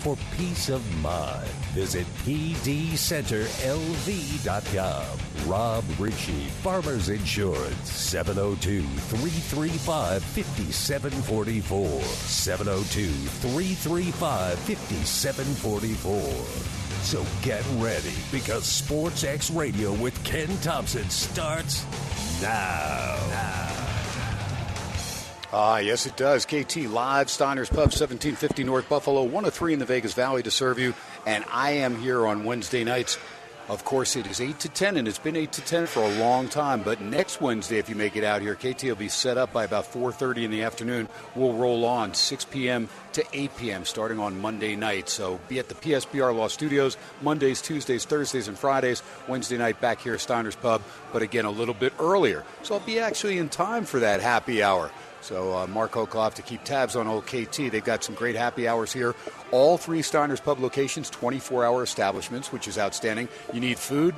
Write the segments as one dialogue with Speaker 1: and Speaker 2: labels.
Speaker 1: for peace of mind. Visit pdcenterlv.com. Rob Ritchie, Farmers Insurance, 702 335 5744. 702 335 5744. So get ready because Sports X Radio with Ken Thomson starts now.
Speaker 2: Ah, yes, it does. KT Live, Steiner's Pub, 1750 North Buffalo, 103 in the Vegas Valley to serve you. And I am here on Wednesday nights. Of course, it is 8 to 10, and it's been 8 to 10 for a long time. But next Wednesday, if you make it out here, KT will be set up by about 4.30 in the afternoon. We'll roll on 6 p.m. to 8 p.m. starting on Monday night. So be at the PSBR Law Studios Mondays, Tuesdays, Thursdays, and Fridays. Wednesday night back here at Steiner's Pub, but again, a little bit earlier. So I'll be actually in time for that happy hour. So uh, Mark Hoke have to keep tabs on OKT. They've got some great happy hours here. All three Steiner's Pub locations, 24-hour establishments, which is outstanding. You need food,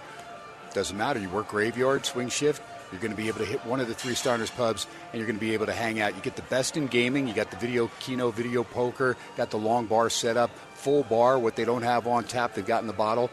Speaker 2: doesn't matter. You work graveyard, swing shift. You're going to be able to hit one of the three Steiner's pubs, and you're going to be able to hang out. You get the best in gaming. You got the video Keno, video poker. Got the long bar set up, full bar. What they don't have on tap, they've got in the bottle.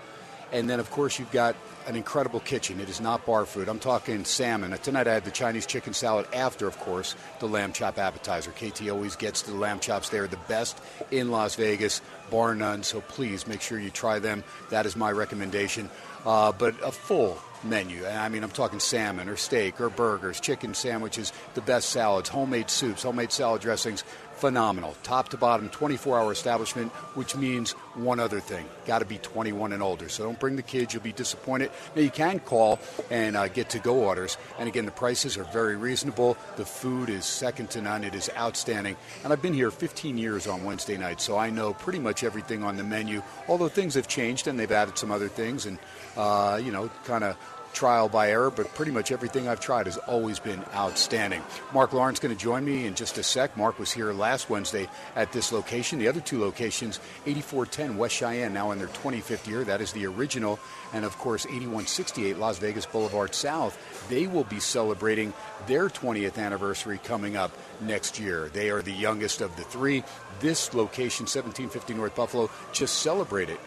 Speaker 2: And then, of course, you've got an incredible kitchen. It is not bar food. I'm talking salmon. Tonight I had the Chinese chicken salad after, of course, the lamb chop appetizer. KT always gets the lamb chops. They're the best in Las Vegas, bar none. So please make sure you try them. That is my recommendation. Uh, but a full menu. I mean, I'm talking salmon or steak or burgers, chicken sandwiches, the best salads, homemade soups, homemade salad dressings. Phenomenal. Top to bottom, 24 hour establishment, which means one other thing got to be 21 and older. So don't bring the kids, you'll be disappointed. Now, you can call and uh, get to go orders. And again, the prices are very reasonable. The food is second to none, it is outstanding. And I've been here 15 years on Wednesday nights, so I know pretty much everything on the menu, although things have changed and they've added some other things and, uh, you know, kind of trial by error, but pretty much everything I've tried has always been outstanding. Marc Lawrence going to join me in just a sec. Mark was here last Wednesday at this location. The other two locations, 8410 West Cheyenne, now in their 25th year. That is the original. And of course, 8168 Las Vegas Boulevard South. They will be celebrating their 20th anniversary coming up next year. They are the youngest of the three. This location, 1750 North Buffalo, just celebrated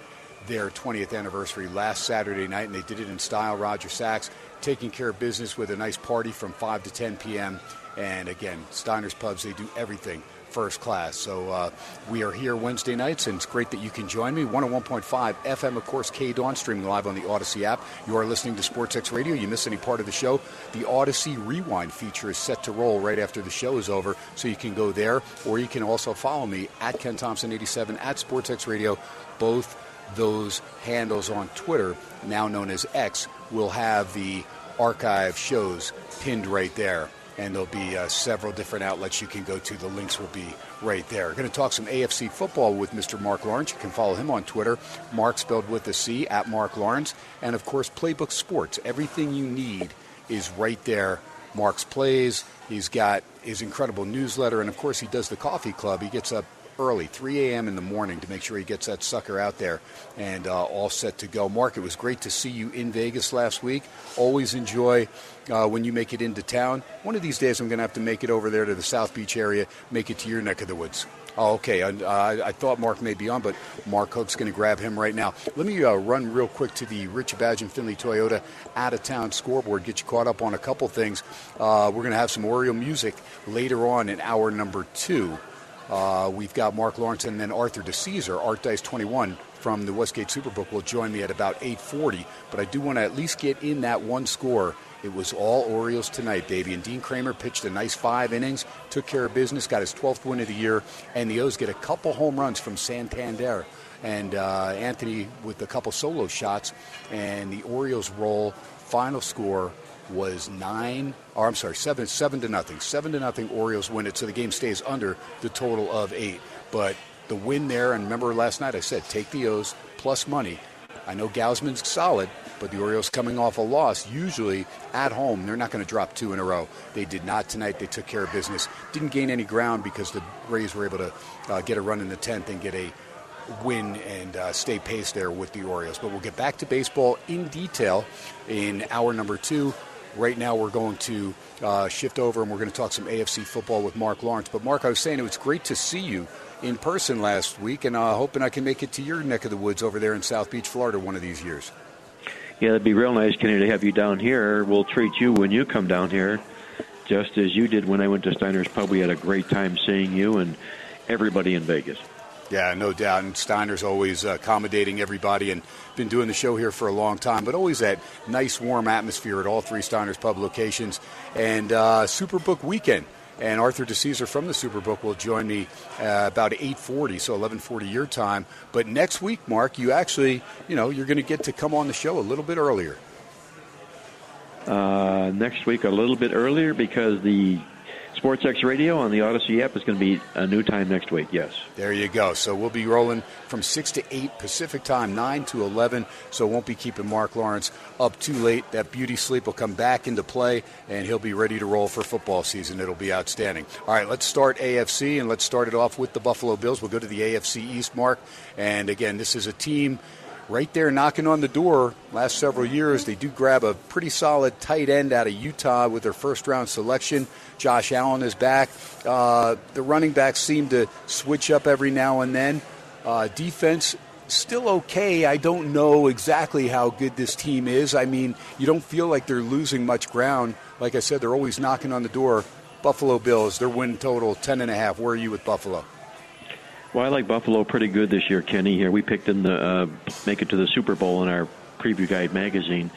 Speaker 2: their 20th anniversary last Saturday night, and they did it in style. Roger Sachs taking care of business with a nice party from 5 to 10 p.m. And again, Steiner's Pubs, they do everything first class. So uh, we are here Wednesday nights, and it's great that you can join me. 101.5 FM, of course, K Dawn, streaming live on the Audacy app. You are listening to SportsX Radio. You miss any part of the show, the Audacy Rewind feature is set to roll right after the show is over, so you can go there, or you can also follow me at Ken Thomson 87 at SportsX Radio. Both those handles on Twitter, now known as X, will have the archive shows pinned right there. And there'll be uh, several different outlets you can go to. The links will be right there. We're going to talk some AFC football with Mr. Marc Lawrence. You can follow him on Twitter, Mark spelled with a C, at Marc Lawrence. And of course, Playbook Sports. Everything you need is right there. Mark's plays. He's got his incredible newsletter. And of course, he does the coffee club. He gets up early, 3 a.m. in the morning, to make sure he gets that sucker out there and uh, all set to go. Mark, it was great to see you in Vegas last week. Always enjoy uh, when you make it into town. One of these days, I'm going to have to make it over there to the South Beach area, make it to your neck of the woods. Oh, okay. I, uh, I thought Mark may be on, but Mark Hoke's going to grab him right now. Let me uh, run real quick to the Rich Badge and Findlay Toyota out of town scoreboard, get you caught up on a couple things. Uh, we're going to have some Oriole music later on in hour number two Uh, we've got Marc Lawrence and then Arthur DiCesare, Art Dice 21 from the Westgate Superbook will join me at about 8:40. But I do want to at least get in that one score. It was all Orioles tonight, baby. And Dean Kremer pitched a nice five innings, took care of business, got his 12th win of the year, and the O's get a couple home runs from Santander and uh, Anthony with a couple solo shots, and the Orioles roll. Final score was nine, or I'm sorry, seven, seven to nothing. Seven to nothing. Orioles win it, so the game stays under the total of eight. But the win there, and remember last night I said take the O's plus money. I know Gausman's solid, but the Orioles coming off a loss, usually at home, they're not going to drop two in a row. They did not tonight. They took care of business. Didn't gain any ground because the Rays were able to uh, get a run in the 10th and get a win and uh, stay pace there with the Orioles. But we'll get back to baseball in detail in hour number two. Right now, we're going to uh, shift over and we're going to talk some AFC football with Marc Lawrence. But, Mark, I was saying it was great to see you in person last week, and uh, hoping I can make it to your neck of the woods over there in South Beach, Florida, one of these years.
Speaker 3: Yeah, it'd be real nice, Kenny, to have you down here. We'll treat you when you come down here, just as you did when I went to Steiner's Pub. We had a great time seeing you and everybody in Vegas.
Speaker 2: Yeah, no doubt. And Steiner's always uh, accommodating everybody and been doing the show here for a long time, but always that nice, warm atmosphere at all three Steiner's Pub locations. And uh, Superbook weekend. And Arthur DiCesare from the Superbook will join me uh, about 8:40, so 11:40 your time. But next week, Mark, you actually, you know, you're going to get to come on the show a little bit earlier.
Speaker 3: Uh, next week, a little bit earlier because the SportsX Radio on the Audacy app is going to be a new time next week, yes.
Speaker 2: There you go. So we'll be rolling from 6 to 8 Pacific time, 9 to 11. So won't be keeping Marc Lawrence up too late. That beauty sleep will come back into play, and he'll be ready to roll for football season. It'll be outstanding. All right, let's start AFC, and let's start it off with the Buffalo Bills. We'll go to the AFC East, Mark. And again, this is a team – right there knocking on the door last several years. They do grab a pretty solid tight end out of Utah with their first round selection. Josh Allen is back. Uh, the running backs seem to switch up every now and then. Uh, defense still okay. I don't know exactly how good this team is. I mean, you don't feel like they're losing much ground. Like I said, they're always knocking on the door. Buffalo Bills, their win total 10 and a half. Where are you with Buffalo?
Speaker 3: Well, I like Buffalo pretty good this year, Kenny. Here we picked them to uh, make it to the Super Bowl in our preview guide magazine.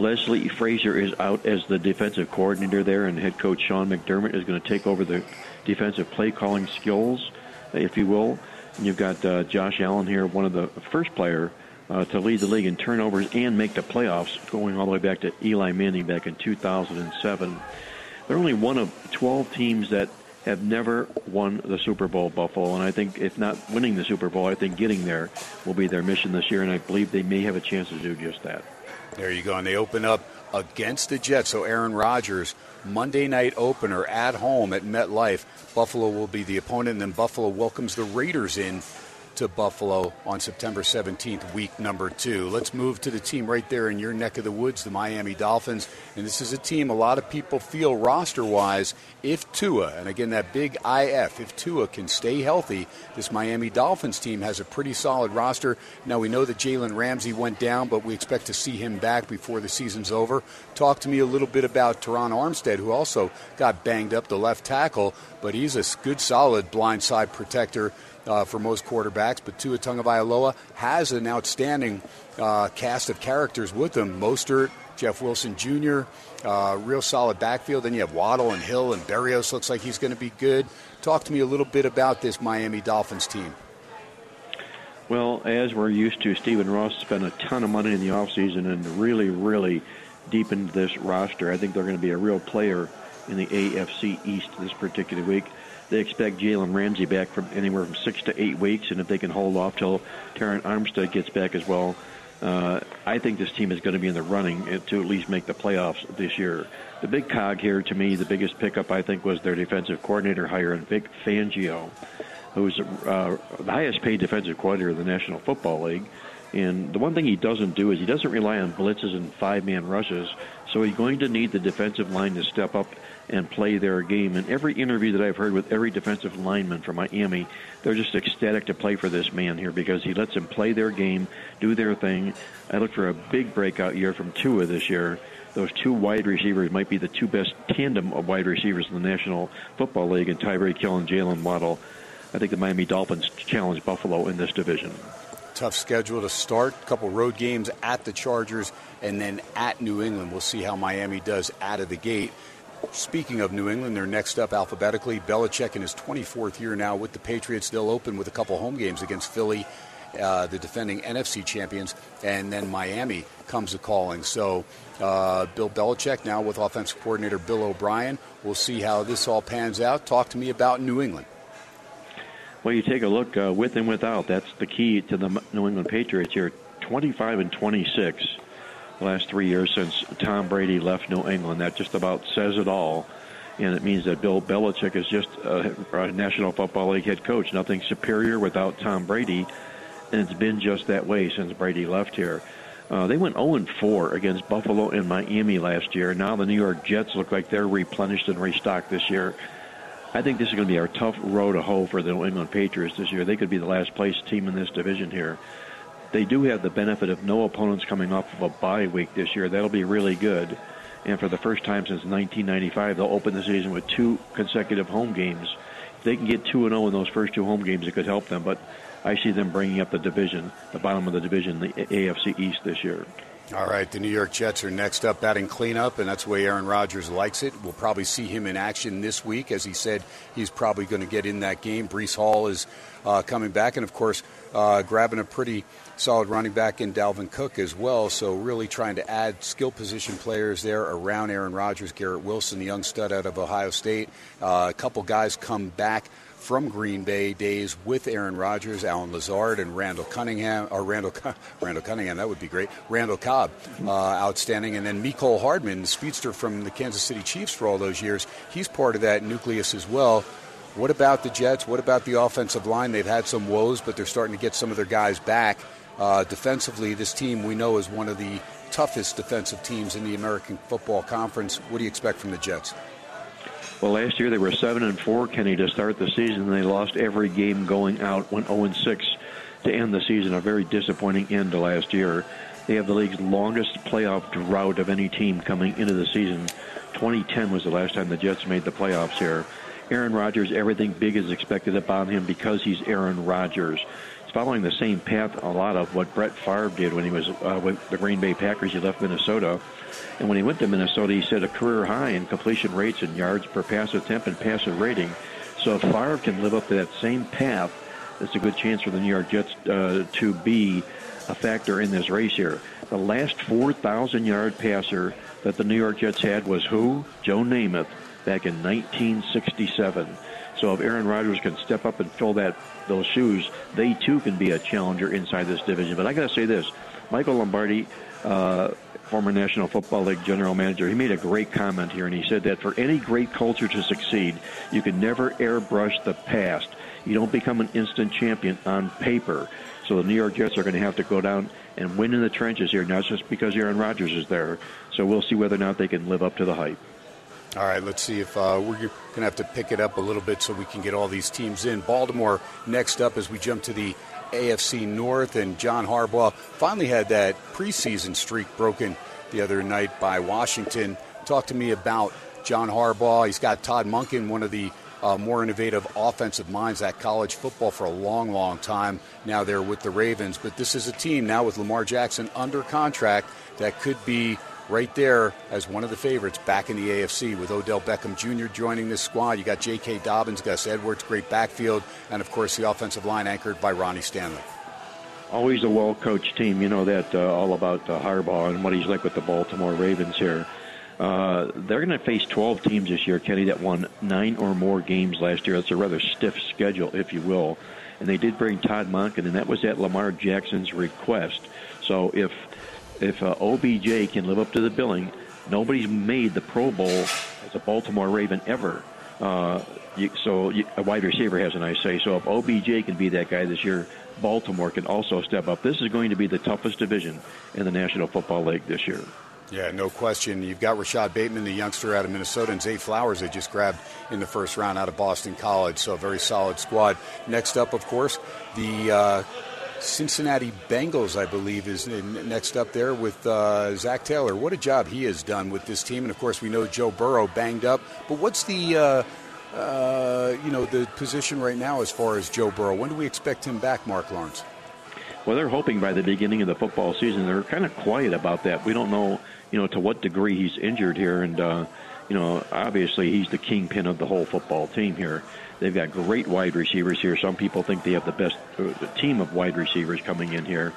Speaker 3: Leslie Frazier is out as the defensive coordinator there, and head coach Sean McDermott is going to take over the defensive play calling skills, if you will. And you've got uh, Josh Allen here, one of the first player uh, to lead the league in turnovers and make the playoffs, going all the way back to Eli Manning back in 2007. They're only one of 12 teams that have never won the Super Bowl, Buffalo. And I think, if not winning the Super Bowl, I think getting there will be their mission this year. And I believe they may have a chance to do just that.
Speaker 2: There you go. And they open up against the Jets. So Aaron Rodgers, Monday night opener at home at MetLife. Buffalo will be the opponent. And then Buffalo welcomes the Raiders in to Buffalo on September 17th, week number two. Let's move to the team right there in your neck of the woods, the Miami Dolphins. And this is a team a lot of people feel roster wise, if Tua, and again, that big IF, if Tua can stay healthy, this Miami Dolphins team has a pretty solid roster. Now, we know that Jalen Ramsey went down, but we expect to see him back before the season's over. Talk to me a little bit about Terron Armstead, who also got banged up, the left tackle, but he's a good, solid blindside protector uh, for most quarterbacks. But Tua Tagovailoa has an outstanding uh, cast of characters with him. Mostert, Jeff Wilson Jr., uh, real solid backfield. Then you have Waddle and Hill and Berrios. Looks like he's going to be good. Talk to me a little bit about this Miami Dolphins team.
Speaker 3: Well, as we're used to, Stephen Ross spent a ton of money in the offseason and really, really deepened this roster. I think they're going to be a real player in the AFC East this particular week. They expect Jalen Ramsey back from anywhere from six to eight weeks, and if they can hold off till Terron Armstead gets back as well, uh, I think this team is going to be in the running to at least make the playoffs this year. The big cog here, to me, the biggest pickup I think was their defensive coordinator hire in Vic Fangio, who's uh, the highest paid defensive coordinator in the National Football League. And the one thing he doesn't do is he doesn't rely on blitzes and five man rushes. So he's going to need the defensive line to step up and play their game. And every interview that I've heard with every defensive lineman from Miami, they're just ecstatic to play for this man here because he lets them play their game, do their thing. I look for a big breakout year from Tua this year. Those two wide receivers might be the two best tandem of wide receivers in the National Football League, and Tyreek Hill and Jaylen Waddle. I think the Miami Dolphins challenge Buffalo in this division.
Speaker 2: Tough schedule to start. A couple road games at the Chargers and then at New England. We'll see how Miami does out of the gate. Speaking of New England, they're next up alphabetically. Belichick in his 24th year now with the Patriots. They'll open with a couple home games against Philly, uh, the defending NFC champions, and then Miami comes a calling. So, uh, Bill Belichick now with offensive coordinator Bill O'Brien. We'll see how this all pans out. Talk to me about New England.
Speaker 3: Well, you take a look uh, with and without. That's the key to the New England Patriots here. 25 and 26 the last three years since Tom Brady left New England. That just about says it all. And it means that Bill Belichick is just a, a National Football League head coach. Nothing superior without Tom Brady. And it's been just that way since Brady left here. Uh, they went 0 4 against Buffalo and Miami last year. Now the New York Jets look like they're replenished and restocked this year. I think this is going to be a tough road to hoe for the New England Patriots this year. They could be the last place team in this division here. They do have the benefit of no opponents coming off of a bye week this year. That'll be really good. And for the first time since 1995, they'll open the season with two consecutive home games. If they can get 2 0 in those first two home games, it could help them. But I see them bringing up the division, the bottom of the division, the AFC East this year.
Speaker 2: All right, the New York Jets are next up batting cleanup, and that's the way Aaron Rodgers likes it. We'll probably see him in action this week. As he said, he's probably going to get in that game. Breece Hall is uh, coming back, and of course, uh, grabbing a pretty solid running back in Dalvin Cook as well. So, really trying to add skill position players there around Aaron Rodgers, Garrett Wilson, the young stud out of Ohio State. Uh, a couple guys come back from Green Bay days with Aaron Rodgers, Allen Lazard, and Randall Cunningham, or Randall, Randall Cunningham, that would be great. Randall Cobb, uh, outstanding. And then Mecole Hardman, speedster from the Kansas City Chiefs for all those years, he's part of that nucleus as well. What about the Jets? What about the offensive line? They've had some woes, but they're starting to get some of their guys back. Uh, defensively, this team we know is one of the toughest defensive teams in the American Football Conference. What do you expect from the Jets?
Speaker 3: Well, last year they were seven and four, Kenny, to start the season. They lost every game going out, went 0 and six to end the season. A very disappointing end to last year. They have the league's longest playoff drought of any team coming into the season. 2010 was the last time the Jets made the playoffs here. Aaron Rodgers, everything big is expected upon him because he's Aaron Rodgers. Following the same path a lot of what Brett Favre did when he was uh, with the Green Bay Packers. He left Minnesota and when he went to Minnesota, he set a career high in completion rates and yards per pass attempt and passer rating. So if Favre can live up to that same path, it's a good chance for the New York Jets uh, to be a factor in this race here. The last 4,000 yard passer that the New York Jets had was who? Joe Namath back in 1967. So if Aaron Rodgers can step up and fill that those shoes, they too can be a challenger inside this division. But I got to say this: Michael Lombardi uh, former National Football League general manager, he made a great comment here, and he said that for any great culture to succeed, you can never airbrush the past. You don't become an instant champion on paper. So the New York Jets are going to have to go down and win in the trenches here, not just because Aaron Rodgers is there. So we'll see whether or not they can live up to the hype.
Speaker 2: All right, let's see if uh, we're going to have to pick it up a little bit so we can get all these teams in. Baltimore next up as we jump to the AFC North, and John Harbaugh finally had that preseason streak broken the other night by Washington. Talk to me about John Harbaugh. He's got Todd Monken, one of the uh, more innovative offensive minds at college football for a long, long time. Now they're with the Ravens, but this is a team now with Lamar Jackson under contract that could be right there as one of the favorites back in the AFC with Odell Beckham Jr. joining this squad. You got J.K. Dobbins, Gus Edwards, great backfield, and of course the offensive line anchored by Ronnie Stanley.
Speaker 3: Always a well-coached team. You know that uh, all about uh, Harbaugh and what he's like with the Baltimore Ravens here. Uh, they're going to face 12 teams this year, Kenny, that won nine or more games last year. That's a rather stiff schedule, if you will. And they did bring Todd Monken, and that was at Lamar Jackson's request. So if if uh, OBJ can live up to the billing, nobody's made the Pro Bowl as a Baltimore Raven ever. Uh, you, so you, a wide receiver hasn't, I say. So if OBJ can be that guy this year, Baltimore can also step up. This is going to be the toughest division in the National Football League this year.
Speaker 2: Yeah, no question. You've got Rashod Bateman, the youngster out of Minnesota, and Zay Flowers they just grabbed in the first round out of Boston College. So a very solid squad. Next up, of course, the uh, Cincinnati Bengals, I believe, is next up there with uh, Zac Taylor. What a job he has done with this team. And of course, we know Joe Burrow banged up. But what's the uh, uh, you know, the position right now as far as Joe Burrow? When do we expect him back, Marc Lawrence?
Speaker 3: Well, they're hoping by the beginning of the football season. They're kind of quiet about that. We don't know, you know, to what degree he's injured here, and uh, you know, obviously he's the kingpin of the whole football team here. They've got great wide receivers here. Some people think they have the best uh, team of wide receivers coming in here.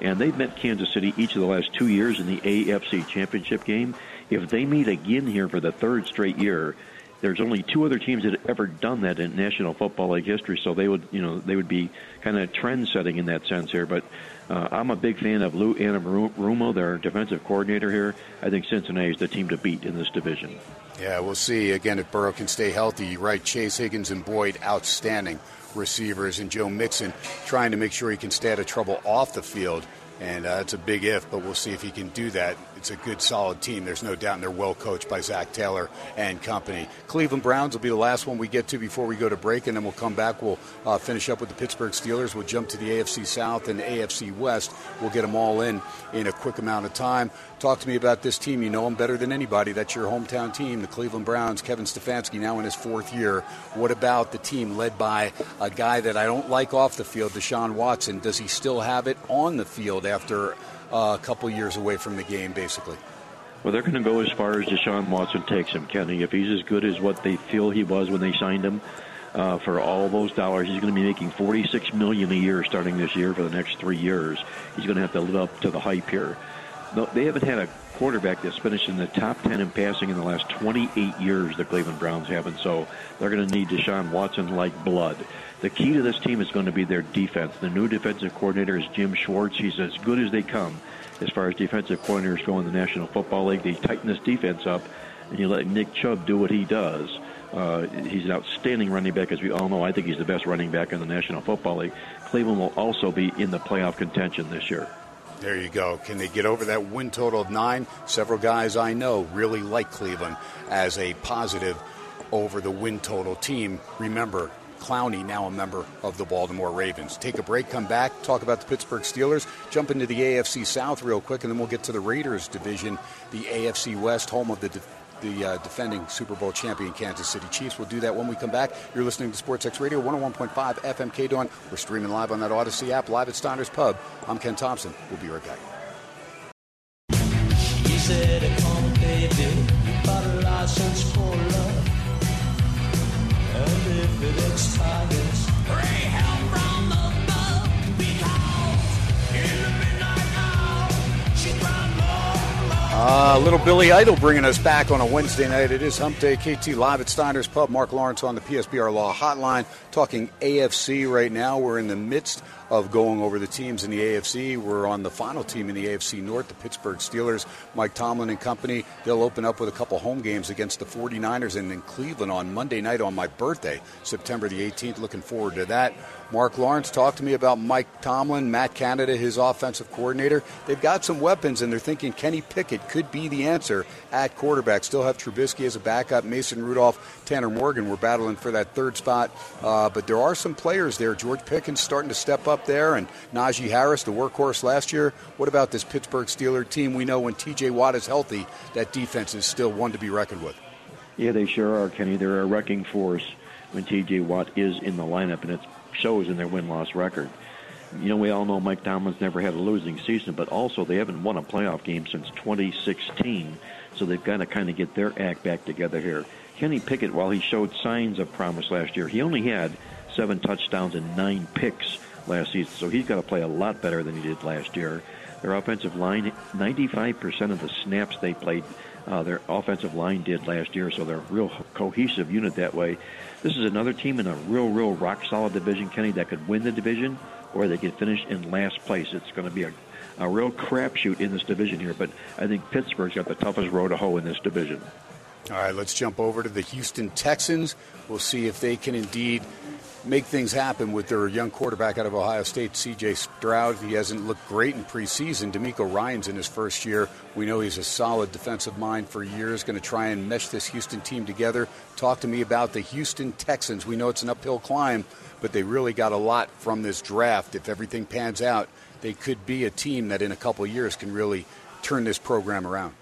Speaker 3: And they've met Kansas City each of the last two years in the AFC Championship game. If they meet again here for the third straight year, there's only two other teams that have ever done that in National Football League history, so they would, you know, they would be kind of trend setting in that sense here. But uh, I'm a big fan of Lou Anarumo, their defensive coordinator here. I think Cincinnati is the team to beat in this division.
Speaker 2: Yeah, we'll see again if Burrow can stay healthy. Right, Chase Higgins and Boyd, outstanding receivers, and Joe Mixon trying to make sure he can stay out of trouble off the field. And uh, it's a big if, but we'll see if he can do that it's a good, solid team. There's no doubt, and they're well coached by Zac Taylor and company. Cleveland Browns will be the last one we get to before we go to break, and then we'll come back. We'll uh, finish up with the Pittsburgh Steelers. We'll jump to the AFC South and AFC West. We'll get them all in in a quick amount of time. Talk to me about this team. You know them better than anybody. That's your hometown team, the Cleveland Browns. Kevin Stefanski now in his fourth year. What about the team led by a guy that I don't like off the field, Deshaun Watson? Does he still have it on the field after? A couple years away from the game, basically.
Speaker 3: Well, they're going to go as far as Deshaun Watson takes him, Kenny. If he's as good as what they feel he was when they signed him, uh, for all those dollars, he's going to be making 46 million a year starting this year for the next three years. He's going to have to live up to the hype here. No, they haven't had a quarterback that's finished in the top 10 in passing in the last 28 years. The Cleveland Browns haven't, so they're going to need Deshaun Watson like blood. The key to this team is going to be their defense. The new defensive coordinator is Jim Schwartz. He's as good as they come as far as defensive coordinators go in the National Football League. They tighten this defense up, and you let Nick Chubb do what he does. Uh, he's an outstanding running back, as we all know. I think he's the best running back in the National Football League. Cleveland will also be in the playoff contention this year.
Speaker 2: There you go. Can they get over that win total of nine? Several guys I know really like Cleveland as a positive over the win total team. Remember, Clowney, now a member of the Baltimore Ravens. Take a break, come back, talk about the Pittsburgh Steelers, jump into the AFC South real quick, and then we'll get to the Raiders division, the AFC West, home of the the uh, defending Super Bowl champion Kansas City Chiefs. We'll do that when we come back. You're listening to SportsX Radio 101.5 FM K Dawn. We're streaming live on that Audacy app, live at Steiner's Pub. I'm Ken Thomson. We'll be right back. Uh, little Billy Idol bringing us back on a Wednesday night. It is Hump Day. KT live at Steiner's Pub. Marc Lawrence on the PSBR Law Hotline talking AFC right now. We're in the midst of going over the teams in the AFC. We're on the final team in the AFC North, the Pittsburgh Steelers. Mike Tomlin and company, they'll open up with a couple home games against the 49ers and in Cleveland on Monday night on my birthday, September the 18th. Looking forward to that. Marc Lawrence, talk to me about Mike Tomlin, Matt Canada, his offensive coordinator. They've got some weapons, and they're thinking Kenny Pickett could be the answer at quarterback. Still have Trubisky as a backup. Mason Rudolph, Tanner Morgan were battling for that third spot. Uh, but there are some players there. George Pickens starting to step up there, and Najee Harris, the workhorse last year. What about this Pittsburgh Steeler team? We know when TJ Watt is healthy, that defense is still one to be reckoned with.
Speaker 3: Yeah, they sure are, Kenny. They're a wrecking force when TJ Watt is in the lineup, and it shows in their win loss record. You know, we all know Mike Tomlin's never had a losing season, but also they haven't won a playoff game since 2016, so they've got to kind of get their act back together here. Kenny Pickett, while he showed signs of promise last year, he only had seven touchdowns and nine picks last season, so he's got to play a lot better than he did last year. Their offensive line, 95% of the snaps they played, uh, their offensive line did last year, so they're a real cohesive unit that way. This is another team in a real, real rock solid division, Kenny, that could win the division or they could finish in last place. It's going to be a, a real crapshoot in this division here, but I think Pittsburgh's got the toughest road to hoe in this division.
Speaker 2: All right, let's jump over to the Houston Texans. We'll see if they can indeed make things happen with their young quarterback out of Ohio State, C.J. Stroud. He hasn't looked great in preseason. DeMeco Ryans in his first year. We know he's a solid defensive mind for years. Going to try and mesh this Houston team together. Talk to me about the Houston Texans. We know it's an uphill climb, but they really got a lot from this draft. If everything pans out, they could be a team that in a couple years can really turn this program around.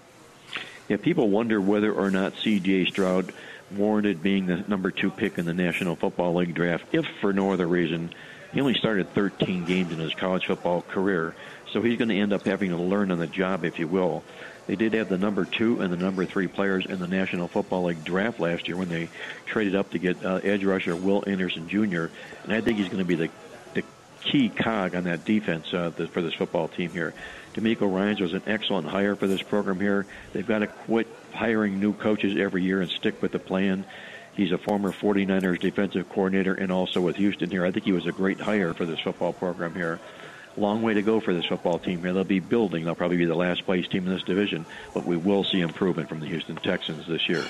Speaker 3: Yeah, people wonder whether or not C.J. Stroud warranted being the number two pick in the National Football League draft, if for no other reason. He only started 13 games in his college football career, so he's going to end up having to learn on the job, if you will. They did have the number two and the number three players in the National Football League draft last year when they traded up to get uh, edge rusher Will Anderson Jr. And I think he's going to be the the key cog on that defense uh, the, for this football team here. DeMeco Ryans was an excellent hire for this program here. They've got to quit hiring new coaches every year and stick with the plan. He's a former 49ers defensive coordinator and also with Houston here. I think he was a great hire for this football program here long way to go for this football team here. They'll be building. They'll probably be the last place team in this division, but we will see improvement from the Houston Texans this year.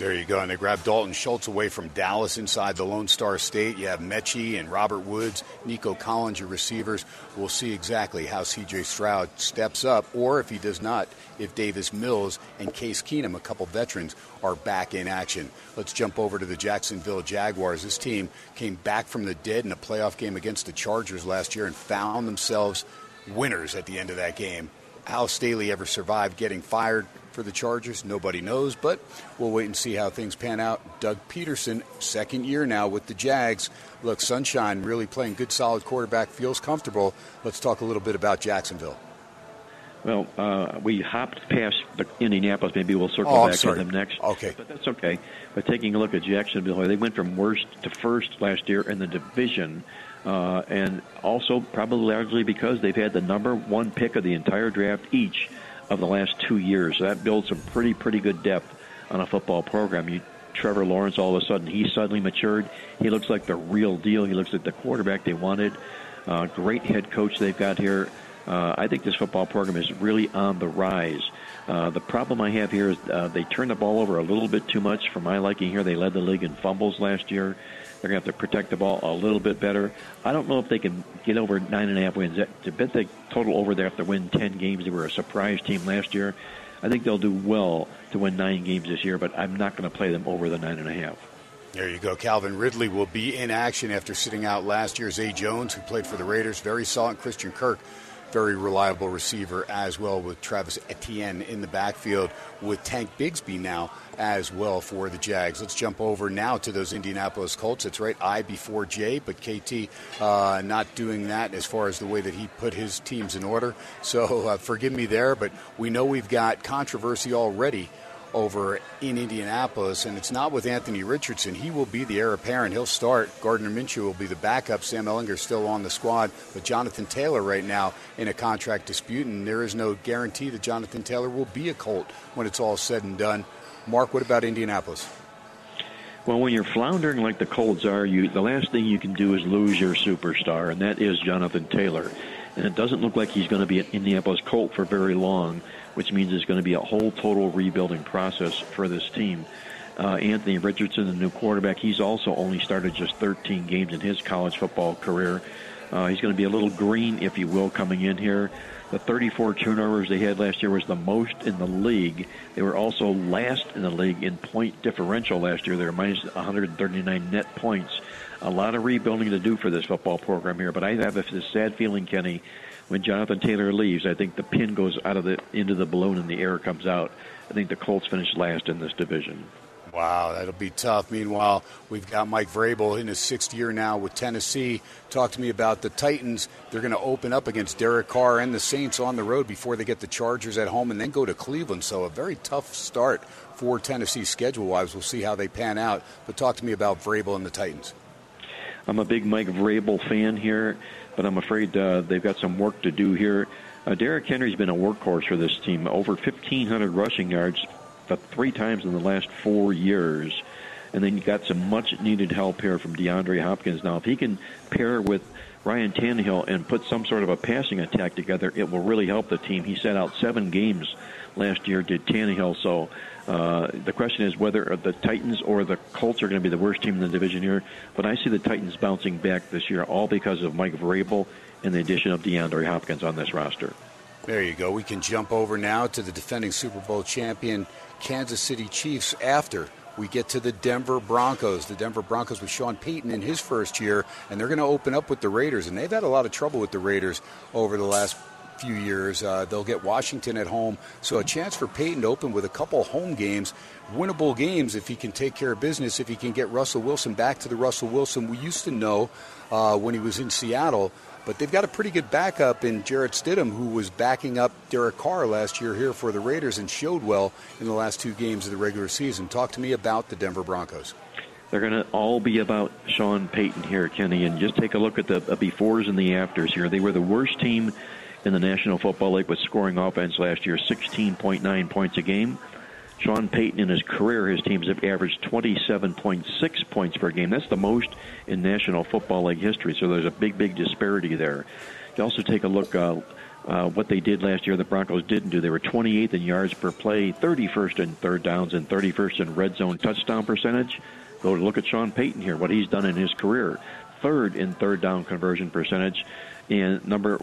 Speaker 2: There you go. And they grabbed Dalton Schultz away from Dallas inside the Lone Star State. You have Metchie and Robert Woods, Nico Collins, your receivers. We'll see exactly how C.J. Stroud steps up, or if he does not, if Davis Mills and Case Keenum, a couple veterans, are back in action. Let's jump over to the Jacksonville Jaguars. This team came back from the dead in a playoff game against the Chargers last year and found themselves winners at the end of that game. How Staley ever survived getting fired for the Chargers, nobody knows, but we'll wait and see how things pan out. Doug Pederson, second year now with the Jags. Look, Sunshine really playing good, solid quarterback, feels comfortable. Let's talk a little bit about Jacksonville.
Speaker 3: Well, uh, we hopped past Indianapolis. Maybe we'll circle
Speaker 2: oh,
Speaker 3: back
Speaker 2: to
Speaker 3: them next.
Speaker 2: Okay.
Speaker 3: But that's okay. But taking a look at Jacksonville, they went from worst to first last year in the division. Uh, and also probably largely because they've had the number one pick of the entire draft each of the last two years. So that builds some pretty, pretty good depth on a football program. You, Trevor Lawrence, all of a sudden, he suddenly matured. He looks like the real deal. He looks like the quarterback they wanted. Uh, great head coach they've got here. Uh, I think this football program is really on the rise. Uh, the problem I have here is uh, they turn the ball over a little bit too much for my liking here. They led the league in fumbles last year. They're going to have to protect the ball a little bit better. I don't know if they can get over nine and a half wins. To bet they total over, they have to win 10 games. They were a surprise team last year. I think they'll do well to win nine games this year, but I'm not going to play them over the nine and a half.
Speaker 2: There you go. Calvin Ridley will be in action after sitting out last year. Zay Jones, who played for the Raiders, very solid. Christian Kirk very reliable receiver as well with Travis Etienne in the backfield with Tank Bigsby now as well for the Jags. Let's jump over now to those Indianapolis Colts. It's right I before J, but KT uh, not doing that as far as the way that he put his teams in order. So uh, forgive me there, but we know we've got controversy already over in Indianapolis, and it's not with Anthony Richardson. He will be the heir apparent. He'll start. Gardner Minshew will be the backup. Sam Ehlinger still on the squad, but Jonathan Taylor right now in a contract dispute, and there is no guarantee that Jonathan Taylor will be a Colt when it's all said and done. Mark, what about Indianapolis?
Speaker 3: Well, when you're floundering like the Colts are, you the last thing you can do is lose your superstar, and that is Jonathan Taylor. And it doesn't look like he's going to be an Indianapolis Colt for very long which means it's going to be a whole total rebuilding process for this team. Uh, Anthony Richardson, the new quarterback, he's also only started just 13 games in his college football career. Uh, he's going to be a little green, if you will, coming in here. The 34 turnovers they had last year was the most in the league. They were also last in the league in point differential last year. They were minus 139 net points. A lot of rebuilding to do for this football program here, but I have a sad feeling, Kenny, when Jonathan Taylor leaves, I think the pin goes out of the into the balloon and the air comes out. I think the Colts finish last in this division.
Speaker 2: Wow, that'll be tough. Meanwhile, we've got Mike Vrabel in his sixth year now with Tennessee. Talk to me about the Titans. They're going to open up against Derek Carr and the Saints on the road before they get the Chargers at home and then go to Cleveland. So a very tough start for Tennessee schedule-wise. We'll see how they pan out. But talk to me about Vrabel and the Titans.
Speaker 3: I'm a big Mike Vrabel fan here but I'm afraid uh, they've got some work to do here. Uh, Derrick Henry's been a workhorse for this team, over 1,500 rushing yards three times in the last four years. And then you got some much needed help here from DeAndre Hopkins. Now, if he can pair with Ryan Tannehill and put some sort of a passing attack together, it will really help the team. He set out seven games last year, did Tannehill. So uh, the question is whether the Titans or the Colts are going to be the worst team in the division here. But I see the Titans bouncing back this year, all because of Mike Vrabel and the addition of DeAndre Hopkins on this roster.
Speaker 2: There you go. We can jump over now to the defending Super Bowl champion Kansas City Chiefs after we get to the Denver Broncos. The Denver Broncos with Sean Payton in his first year, and they're going to open up with the Raiders. And they've had a lot of trouble with the Raiders over the last few years. Uh, they'll get Washington at home, so a chance for Payton to open with a couple home games, winnable games if he can take care of business. If he can get Russell Wilson back to the Russell Wilson we used to know uh, when he was in Seattle. But they've got a pretty good backup in Jarrett Stidham, who was backing up Derek Carr last year here for the Raiders and showed well in the last two games of the regular season. Talk to me about the Denver Broncos.
Speaker 3: They're going to all be about Sean Payton here, Kenny, and just take a look at the befores and the afters here. They were the worst team in the National Football League with scoring offense last year, 16.9 points a game. Sean Payton in his career, his teams have averaged 27.6 points per game. That's the most in National Football League history. So there's a big, big disparity there. You also take a look uh, uh, what they did last year. The Broncos didn't do. They were 28th in yards per play, 31st in third downs, and 31st in red zone touchdown percentage. Go to look at Sean Payton here, what he's done in his career. Third in third down conversion percentage, and number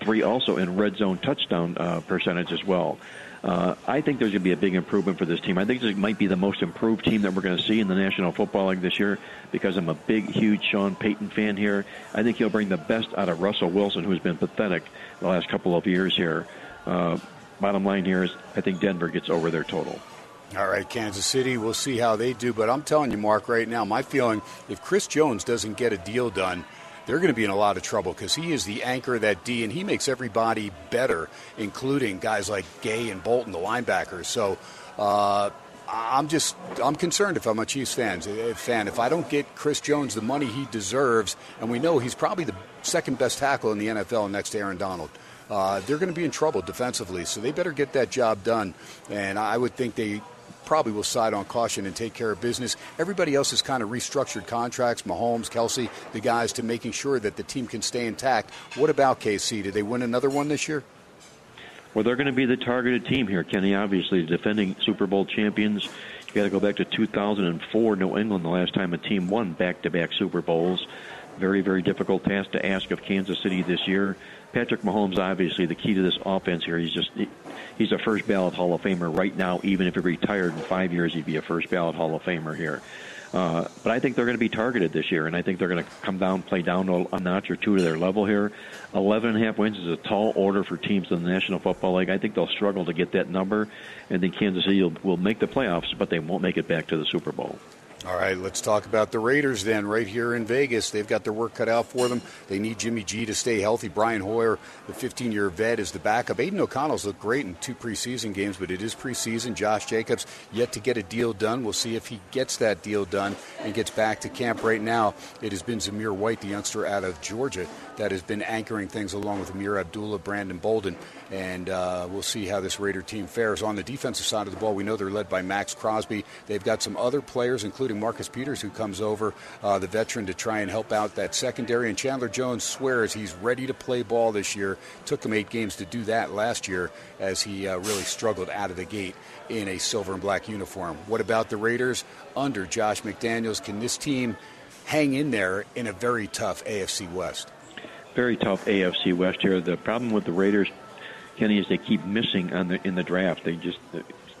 Speaker 3: three also in red zone touchdown uh, percentage as well. Uh, I think there's going to be a big improvement for this team. I think this might be the most improved team that we're going to see in the National Football League this year because I'm a big, huge Sean Payton fan here. I think he'll bring the best out of Russell Wilson, who's been pathetic the last couple of years here. Uh, bottom line here is I think Denver gets over their total.
Speaker 2: All right, Kansas City, we'll see how they do. But I'm telling you, Mark, right now, my feeling if Chris Jones doesn't get a deal done, they're going to be in a lot of trouble because he is the anchor of that D, and he makes everybody better, including guys like Gay and Bolton, the linebackers. So uh, I'm just I'm concerned if I'm a Chiefs fan. Fan, if I don't get Chris Jones the money he deserves, and we know he's probably the second best tackle in the NFL next to Aaron Donald. Uh, they're going to be in trouble defensively, so they better get that job done. And I would think they probably will side on caution and take care of business. Everybody else has kind of restructured contracts, Mahomes, Kelce, the guys, to making sure that the team can stay intact. What about KC? Did they win another one this year?
Speaker 3: Well, they're going to be the targeted team here, Kenny. Obviously, defending Super Bowl champions. You got to go back to 2004, New England, the last time a team won back-to-back Super Bowls. Very, very difficult task to ask of Kansas City this year. Patrick Mahomes, obviously, the key to this offense here. He's just he's a first ballot Hall of Famer right now. Even if he retired in five years, he'd be a first ballot Hall of Famer here. Uh, but I think they're going to be targeted this year, and I think they're going to come down, play down a notch or two to their level here. Eleven and a half wins is a tall order for teams in the National Football League. I think they'll struggle to get that number, and then Kansas City will, will make the playoffs, but they won't make it back to the Super Bowl.
Speaker 2: All right, let's talk about the Raiders then, right here in Vegas. They've got their work cut out for them. They need Jimmy G to stay healthy. Brian Hoyer, the 15 year vet, is the backup. Aidan O'Connell's looked great in two preseason games, but it is preseason. Josh Jacobs yet to get a deal done. We'll see if he gets that deal done and gets back to camp right now. It has been Zamir White, the youngster out of Georgia, that has been anchoring things along with Ameer Abdullah, Brandon Bolden. And uh, we'll see how this Raider team fares. On the defensive side of the ball, we know they're led by Maxx Crosby. They've got some other players, including Marcus Peters, who comes over, uh, the veteran, to try and help out that secondary. And Chandler Jones swears he's ready to play ball this year. Took him eight games to do that last year as he uh, really struggled out of the gate in a silver and black uniform. What about the Raiders under Josh McDaniels? Can this team hang in there in a very tough AFC West?
Speaker 3: Very tough AFC West here. The problem with the Raiders Kenny, is they keep missing on the in the draft. They just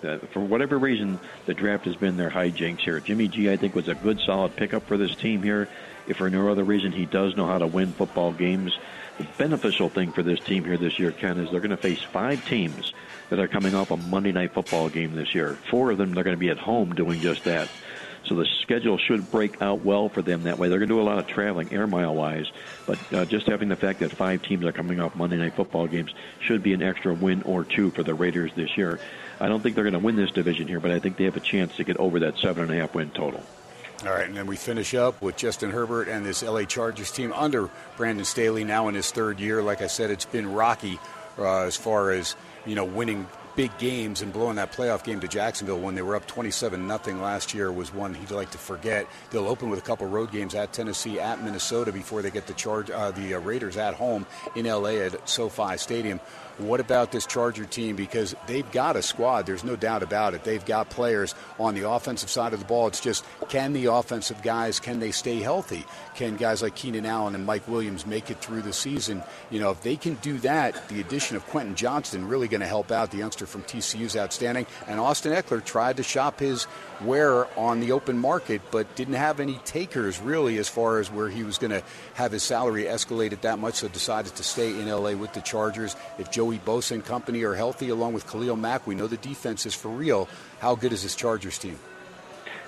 Speaker 3: uh, for whatever reason, the draft has been their hijinks here. Jimmy G, I think, was a good, solid pickup for this team here. If for no other reason, he does know how to win football games. The beneficial thing for this team here this year, Ken, is they're going to face five teams that are coming off a Monday night football game this year. Four of them they're going to be at home doing just that. So the schedule should break out well for them that way. They're going to do a lot of traveling, air mile wise, but uh, just having the fact that five teams are coming off Monday night football games should be an extra win or two for the Raiders this year. I don't think they're going to win this division here, but I think they have a chance to get over that seven and a half win total.
Speaker 2: All right, and then we finish up with Justin Herbert and this LA Chargers team under Brandon Staley now in his third year. Like I said, it's been rocky uh, as far as you know winning big games and blowing that playoff game to Jacksonville when they were up 27 nothing last year was one he'd like to forget. They'll open with a couple road games at Tennessee, at Minnesota before they get the charge uh, the uh, Raiders at home in LA at SoFi Stadium. What about this Charger team? Because they've got a squad. There's no doubt about it. They've got players on the offensive side of the ball. It's just can the offensive guys can they stay healthy? Can guys like Keenan Allen and Mike Williams make it through the season? You know, if they can do that, the addition of Quentin Johnston really going to help out. The youngster from TCU is outstanding, and Austin Ekeler tried to shop his where on the open market, but didn't have any takers really as far as where he was going to have his salary escalated that much, so decided to stay in LA with the Chargers. If Joey Bosa and company are healthy, along with Khalil Mack, we know the defense is for real. How good is this Chargers team?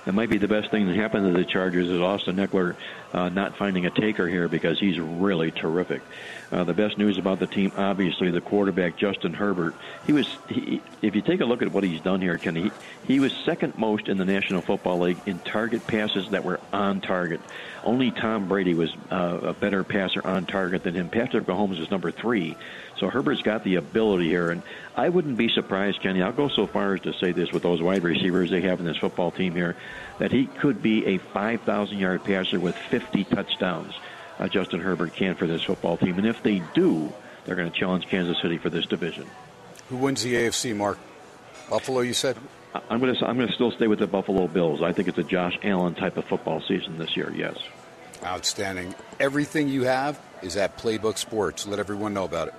Speaker 3: It might be the best thing that happened to the Chargers is Austin Ekeler uh, not finding a taker here because he's really terrific. Uh, the best news about the team, obviously, the quarterback Justin Herbert. He was, he, if you take a look at what he's done here, Kenny, he, he was second most in the National Football League in target passes that were on target. Only Tom Brady was uh, a better passer on target than him. Patrick Mahomes was number three. So Herbert's got the ability here, and I wouldn't be surprised, Kenny. I'll go so far as to say this with those wide receivers they have in this football team here, that he could be a 5,000 yard passer with 50 touchdowns uh, Justin Herbert can for this football team. And if they do, they're going to challenge Kansas City for this division.
Speaker 2: Who wins the AFC, Marc? Buffalo, you said?
Speaker 3: I'm going to I'm going to still stay with the Buffalo Bills. I think it's a Josh Allen type of football season this year. Yes.
Speaker 2: Outstanding. Everything you have is at Playbook Sports. Let everyone know about it.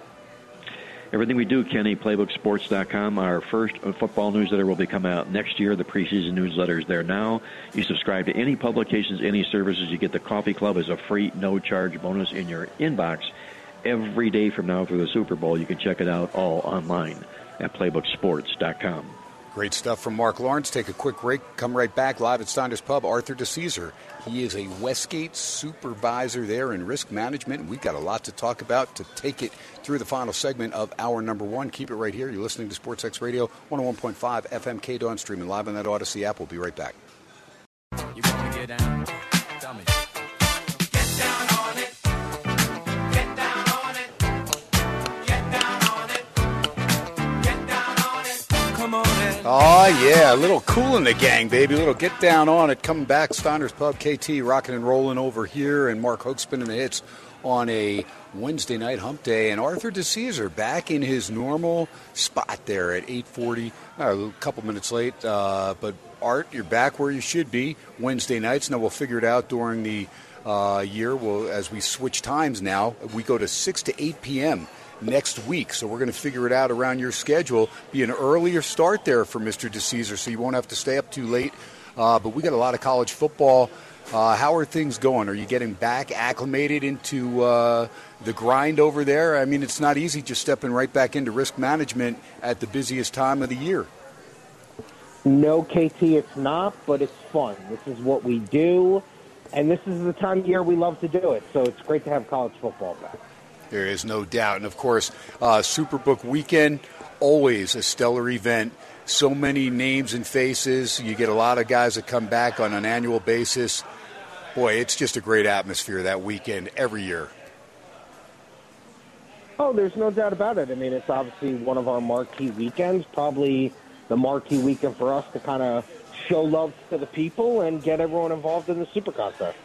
Speaker 3: Everything we do, Kenny, playbooksports.com. Our first football newsletter will be coming out next year. The preseason newsletter is there now. You subscribe to any publications, any services. You get the Coffee Club as a free, no charge bonus in your inbox every day from now through the Super Bowl. You can check it out all online at playbooksports.com.
Speaker 2: Great stuff from Marc Lawrence. Take a quick break. Come right back live at Steiner's Pub. Arthur DiCesare. He is a Westgate supervisor there in risk management. We've got a lot to talk about to take it through the final segment of hour number one. Keep it right here. You're listening to SportsX Radio, 101.5 FM K Dawn, streaming live on that Audacy app. We'll be right back. Oh, yeah. A little Kool and the Gang, baby. A little get down on it. Coming back, Steiner's Pub, KT rocking and rolling over here, and Mark Hoke spinning the hits on a Wednesday night hump day. And Arthur DiCesare back in his normal spot there at 840. Uh, a couple minutes late, uh, but Art, you're back where you should be Wednesday nights. Now we'll figure it out during the uh, year. We'll, as we switch times now, we go to 6 to 8 p.m next week. So we're going to figure it out around your schedule. Be an earlier start there for Mr. DiCesare, so you won't have to stay up too late. Uh, but we got a lot of college football. Uh, how are things going? Are you getting back acclimated into uh, the grind over there? I mean, it's not easy just stepping right back into risk management at the busiest time of the year.
Speaker 4: No, KT, it's not, but it's fun. This is what we do, and this is the time of year we love to do it. So it's great to have college football back.
Speaker 2: There is no doubt. And of course, uh, Superbook weekend, always a stellar event. So many names and faces. You get a lot of guys that come back on an annual basis. Boy, it's just a great atmosphere that weekend every year.
Speaker 4: Oh, there's no doubt about it. I mean, it's obviously one of our marquee weekends, probably the marquee weekend for us to kind of show love to the people and get everyone involved in the Super Contest.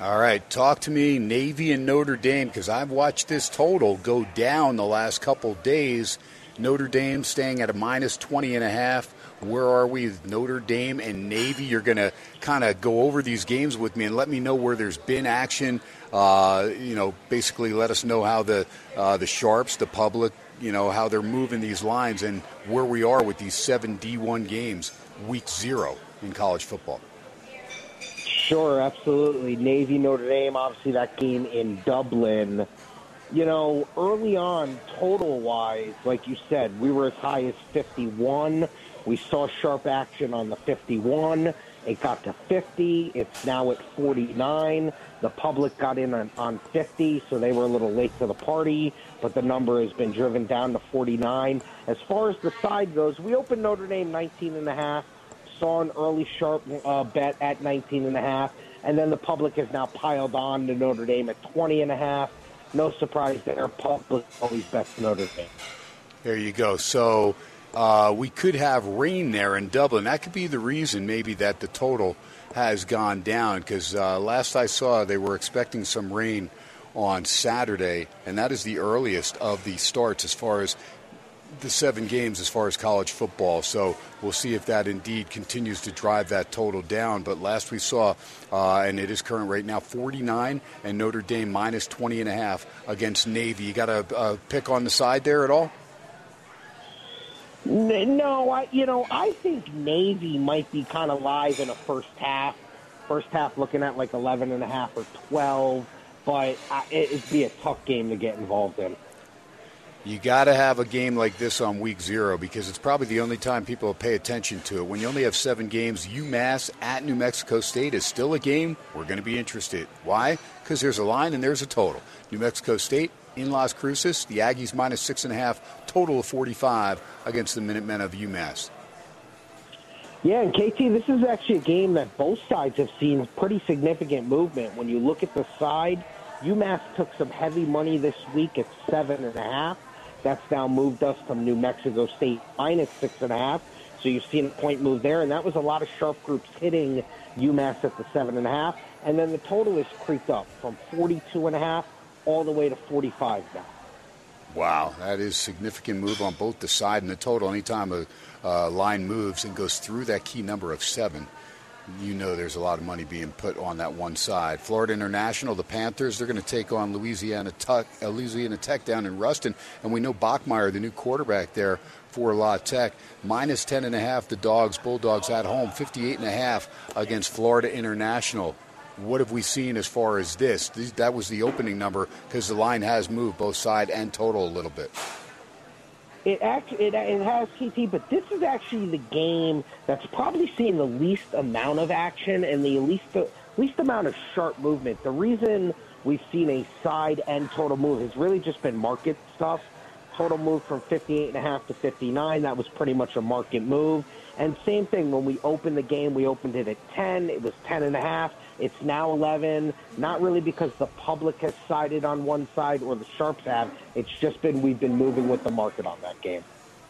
Speaker 2: All right, talk to me, Navy and Notre Dame, because I've watched this total go down the last couple days. Notre Dame staying at a minus 20 and a half. Where are we Notre Dame and Navy? You're going to kind of go over these games with me and let me know where there's been action. Uh, you know, basically let us know how the uh, the sharps, the public, you know, how they're moving these lines and where we are with these seven D1 games, week zero in college football.
Speaker 4: Sure, absolutely. Navy Notre Dame, obviously that game in Dublin. You know, early on, total wise, like you said, we were as high as 51. We saw sharp action on the 51. It got to 50. It's now at 49. The public got in on, on 50, so they were a little late to the party, but the number has been driven down to 49. As far as the side goes, we opened Notre Dame 19 and a half saw an early sharp uh, bet at 19 and a half, and then the public has now piled on to Notre Dame at 20 and a half. No surprise there. Public always bets Notre Dame.
Speaker 2: There you go. So uh, we could have rain there in Dublin. That could be the reason, maybe, that the total has gone down. Because uh, last I saw, they were expecting some rain on Saturday, and that is the earliest of the starts as far as the seven games as far as college football. So we'll see if that indeed continues to drive that total down. But last we saw, uh, and it is current right now, 49 and Notre Dame minus 20 and a half against Navy. You got a, a pick on the side there at all?
Speaker 4: No, I you know I think Navy might be kind of live in a first half. First half looking at like eleven and a half or twelve, but it'd be a tough game to get involved in.
Speaker 2: You got to have a game like this on week zero because it's probably the only time people pay attention to it. When you only have seven games, UMass at New Mexico State is still a game we're going to be interested. Why? Because there's a line and there's a total. New Mexico State in Las Cruces, the Aggies minus six and a half, total of 45 against the Minutemen of UMass.
Speaker 4: Yeah, and KT, this is actually a game that both sides have seen pretty significant movement. When you look at the side, UMass took some heavy money this week at seven and a half. That's now moved us from New Mexico State minus six and a half. So you've seen a point move there, and that was a lot of sharp groups hitting UMass at the seven and a half. And then the total has creeped up from 42 and a half all the way to 45 now.
Speaker 2: Wow, that is significant move on both the side and the total. Anytime a uh, line moves and goes through that key number of seven, you know there's a lot of money being put on that one side. Florida International, the Panthers, they're going to take on Louisiana Tech, uh, Louisiana Tech down in Ruston, and we know Bachmeier, the new quarterback there for La Tech, minus ten and a half. The Dogs, Bulldogs at home, 58 and a half against Florida International. What have we seen as far as this? That was the opening number because the line has moved both side and total a little bit.
Speaker 4: It actually it, it has KT, but this is actually the game that's probably seen the least amount of action and the least least amount of sharp movement. The reason we've seen a side and total move has really just been market stuff. Total move from 58 and a half to 59. That was pretty much a market move. And same thing when we opened the game, we opened it at 10. It was 10 and a half. It's now 11, not really because the public has sided on one side or the Sharps have. It's just been we've been moving with the market on that game.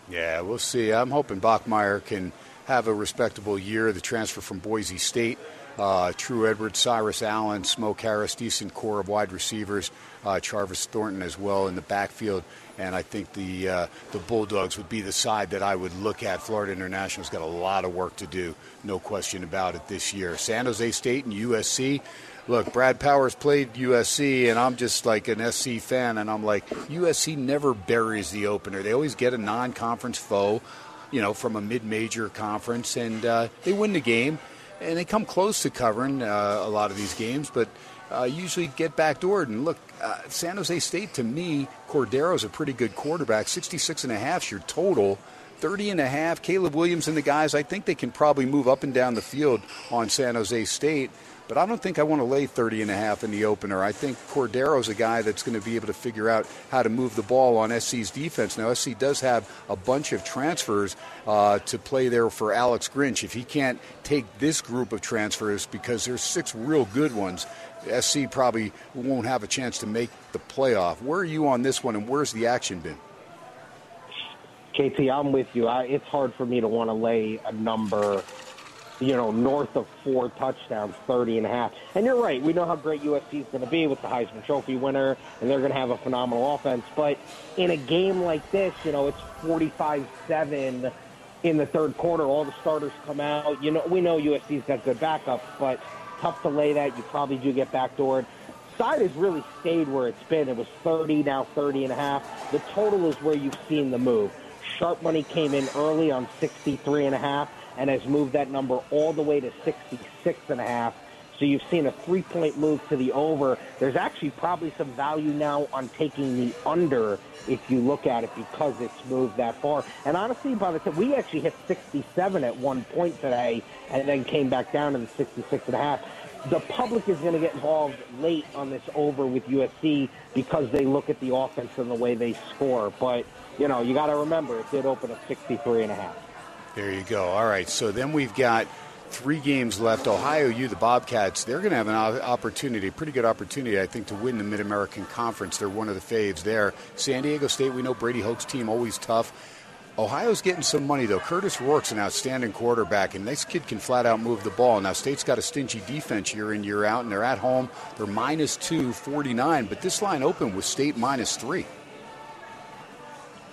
Speaker 2: Yeah, we'll see. I'm hoping Bachmeier can have a respectable year. The transfer from Boise State. Uh, Tru Edwards, Cyrus Allen, Smoke Harris, decent core of wide receivers. Uh, Thornton as well in the backfield and I think the uh, the Bulldogs would be the side that I would look at. Florida International's got a lot of work to do, no question about it this year. San Jose State and USC. Look, Brad Powers played USC, and I'm just like an SC fan, and I'm like, USC never buries the opener. They always get a non-conference foe, you know, from a mid-major conference, and uh, they win the game, and they come close to covering uh, a lot of these games, but uh, usually get backdoored. And look, uh, San Jose State, to me, Cordeiro's a pretty good quarterback. 66 and a half your total. 30 and a half. Caleb Williams and the guys, I think they can probably move up and down the field on San Jose State. But I don't think I want to lay 30 and a half in the opener. I think Cordeiro's a guy that's going to be able to figure out how to move the ball on SC's defense. Now, SC does have a bunch of transfers uh, to play there for Alex Grinch. If he can't take this group of transfers, because there's six real good ones, SC probably won't have a chance to make the playoff. Where are you on this one, and where's the action been?
Speaker 4: KT, I'm with you. I, it's hard for me to want to lay a number, you know, north of four touchdowns, 30 and a half. And you're right. We know how great USC is going to be with the Heisman Trophy winner, and they're going to have a phenomenal offense. But in a game like this, you know, it's 45-7 in the third quarter. All the starters come out. You know, we know USC's got good backups, but – tough to lay that. You probably do get backdoored. Side has really stayed where it's been. It was 30, now 30 and a half. The total is where you've seen the move. Sharp money came in early on 63 and a half and has moved that number all the way to 66 and a half. So you've seen a three-point move to the over. There's actually probably some value now on taking the under if you look at it because it's moved that far. And honestly, by the time we actually hit 67 at one point today and then came back down to the 66 and a half. The public is going to get involved late on this over with USC because they look at the offense and the way they score. But, you know, you got to remember it did open at 63 and a half.
Speaker 2: There you go. All right. So then we've got three games left. Ohio U, the Bobcats, they're going to have an opportunity, pretty good opportunity, I think, to win the Mid American Conference. They're one of the faves there. San Diego State, we know Brady Hoke's team always tough. Ohio's getting some money though. Kurtis Rourke's an outstanding quarterback, and this kid can flat out move the ball. Now State's got a stingy defense year in year out, and they're at home. They're minus two, 49, but this line opened with State minus three.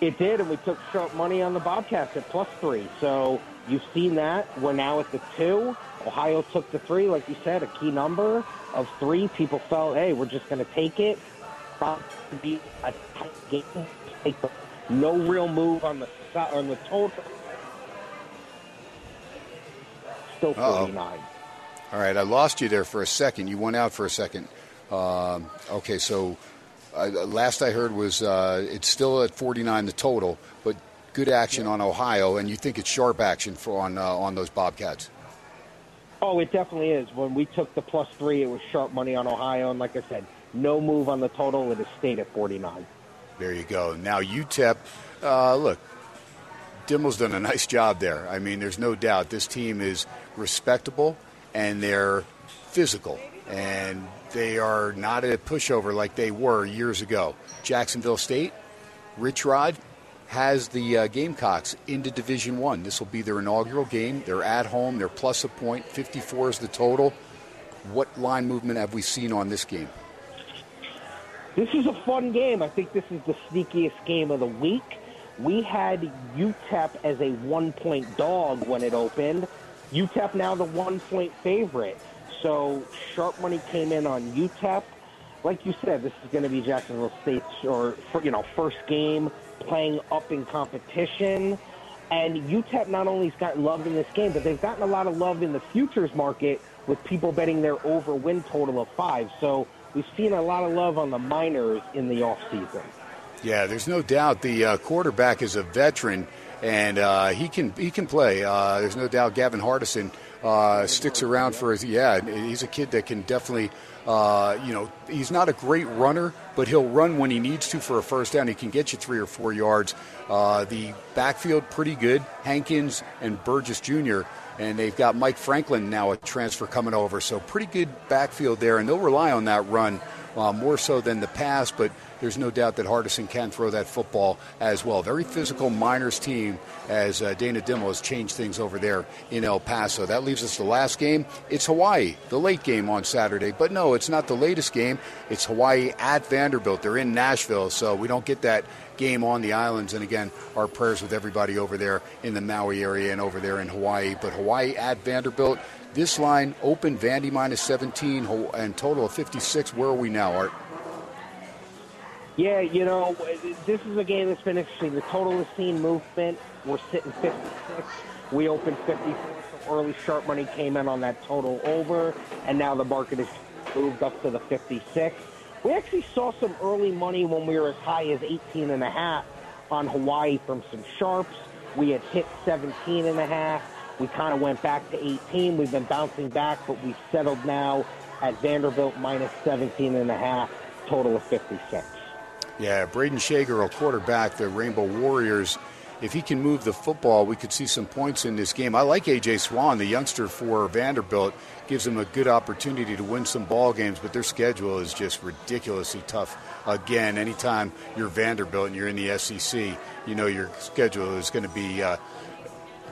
Speaker 4: It did, and we took sharp money on the Bobcats at plus three. So You've seen that. We're now at the two. Ohio took the three, like you said, a key number of three. People felt, hey, we're just going to take it. Probably be a tight game. No real move on the on the total. Still
Speaker 2: Uh-oh.
Speaker 4: 49.
Speaker 2: All right, I lost you there for a second. You went out for a second. Um, okay, so uh, last I heard was uh, it's still at 49 the total, but good action on Ohio, and you think it's sharp action for on uh, on those Bobcats.
Speaker 4: Oh, it definitely is. When we took the plus three, it was sharp money on Ohio, and like I said, no move on the total. It has stayed at 49.
Speaker 2: There you go. Now UTEP, uh, look, Dimel's done a nice job there. I mean, there's no doubt this team is respectable and they're physical and they are not a pushover like they were years ago. Jacksonville State, Rich Rod has the uh, Gamecocks into Division One. This will be their inaugural game. They're at home. They're plus a point. 54 is the total. What line movement have we seen on this game?
Speaker 4: This is a fun game. I think this is the sneakiest game of the week. We had UTEP as a one-point dog when it opened. UTEP now the one-point favorite. So sharp money came in on UTEP. Like you said, this is going to be Jacksonville State's or you know first game playing up in competition. And UTEP not only has gotten love in this game, but they've gotten a lot of love in the futures market with people betting their over win total of five. So we've seen a lot of love on the Miners in the offseason.
Speaker 2: Yeah, there's no doubt the uh, quarterback is a veteran, and uh, he can he can play. Uh, there's no doubt Gavin Hardison uh, sticks around for his. Yeah, he's a kid that can definitely. Uh, you know, he's not a great runner, but he'll run when he needs to for a first down. He can get you three or four yards. Uh, the backfield pretty good. Hankins and Burgess Jr. And they've got Mike Franklin now a transfer coming over, so pretty good backfield there, and they'll rely on that run uh, more so than the pass. But there's no doubt that Hardison can throw that football as well. Very physical Miners team as uh, Dana Dimel has changed things over there in El Paso. That leaves us the last game. It's Hawaii, the late game on Saturday. But no, it's not the latest game. It's Hawaii at Vanderbilt. They're in Nashville, so we don't get that game on the islands. And again, our prayers with everybody over there in the Maui area and over there in Hawaii. But Hawaii at Vanderbilt. This line open Vandy minus 17 and total of 56. Where are we now, Art?
Speaker 4: Yeah, you know, this is a game that's been interesting. The total has seen movement. We're sitting 56. We opened 54, so early sharp money came in on that total over, and now the market has moved up to the 56. We actually saw some early money when we were as high as 18 and a half on Hawaii from some sharps. We had hit 17 and a half. We kind of went back to 18. We've been bouncing back, but we've settled now at Vanderbilt minus 17 and a half, total of 56.
Speaker 2: Yeah, Brayden Schager, a quarterback, the Rainbow Warriors. If he can move the football, we could see some points in this game. I like AJ Swann, the youngster for Vanderbilt, gives them a good opportunity to win some ball games, but their schedule is just ridiculously tough. Again, anytime you're Vanderbilt and you're in the SEC, you know your schedule is going to be uh,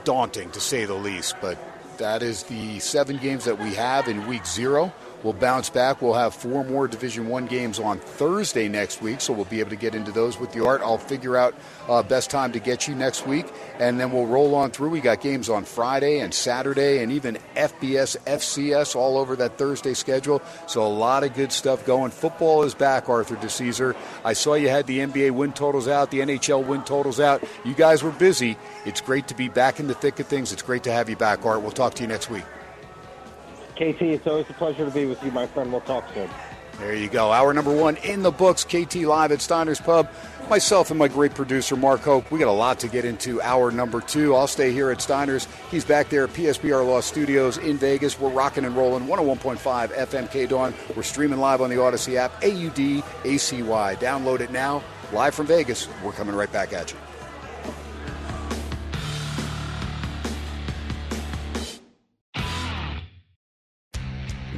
Speaker 2: daunting to say the least. But that is the seven games that we have in week zero. We'll bounce back. We'll have four more Division One games on Thursday next week, so we'll be able to get into those with the art. I'll figure out uh, best time to get you next week, and then we'll roll on through. We got games on Friday and Saturday, and even FBS, FCS all over that Thursday schedule. So a lot of good stuff going. Football is back, Arthur De DiCesare. I saw you had the NBA win totals out, the NHL win totals out. You guys were busy. It's great to be back in the thick of things. It's great to have you back, Art. We'll talk to you next week.
Speaker 4: KT, it's always a pleasure to be with you, my friend. We'll talk soon.
Speaker 2: There you go. Hour number one in the books. KT live at Steiner's Pub. Myself and my great producer, Mark Hoke. We got a lot to get into. Hour number two. I'll stay here at Steiner's. He's back there at PSBR Law Studios in Vegas. We're rocking and rolling. 101.5 FM K Dawn. We're streaming live on the Audacy app. A U D A C Y. Download it now. Live from Vegas. We're coming right back at you.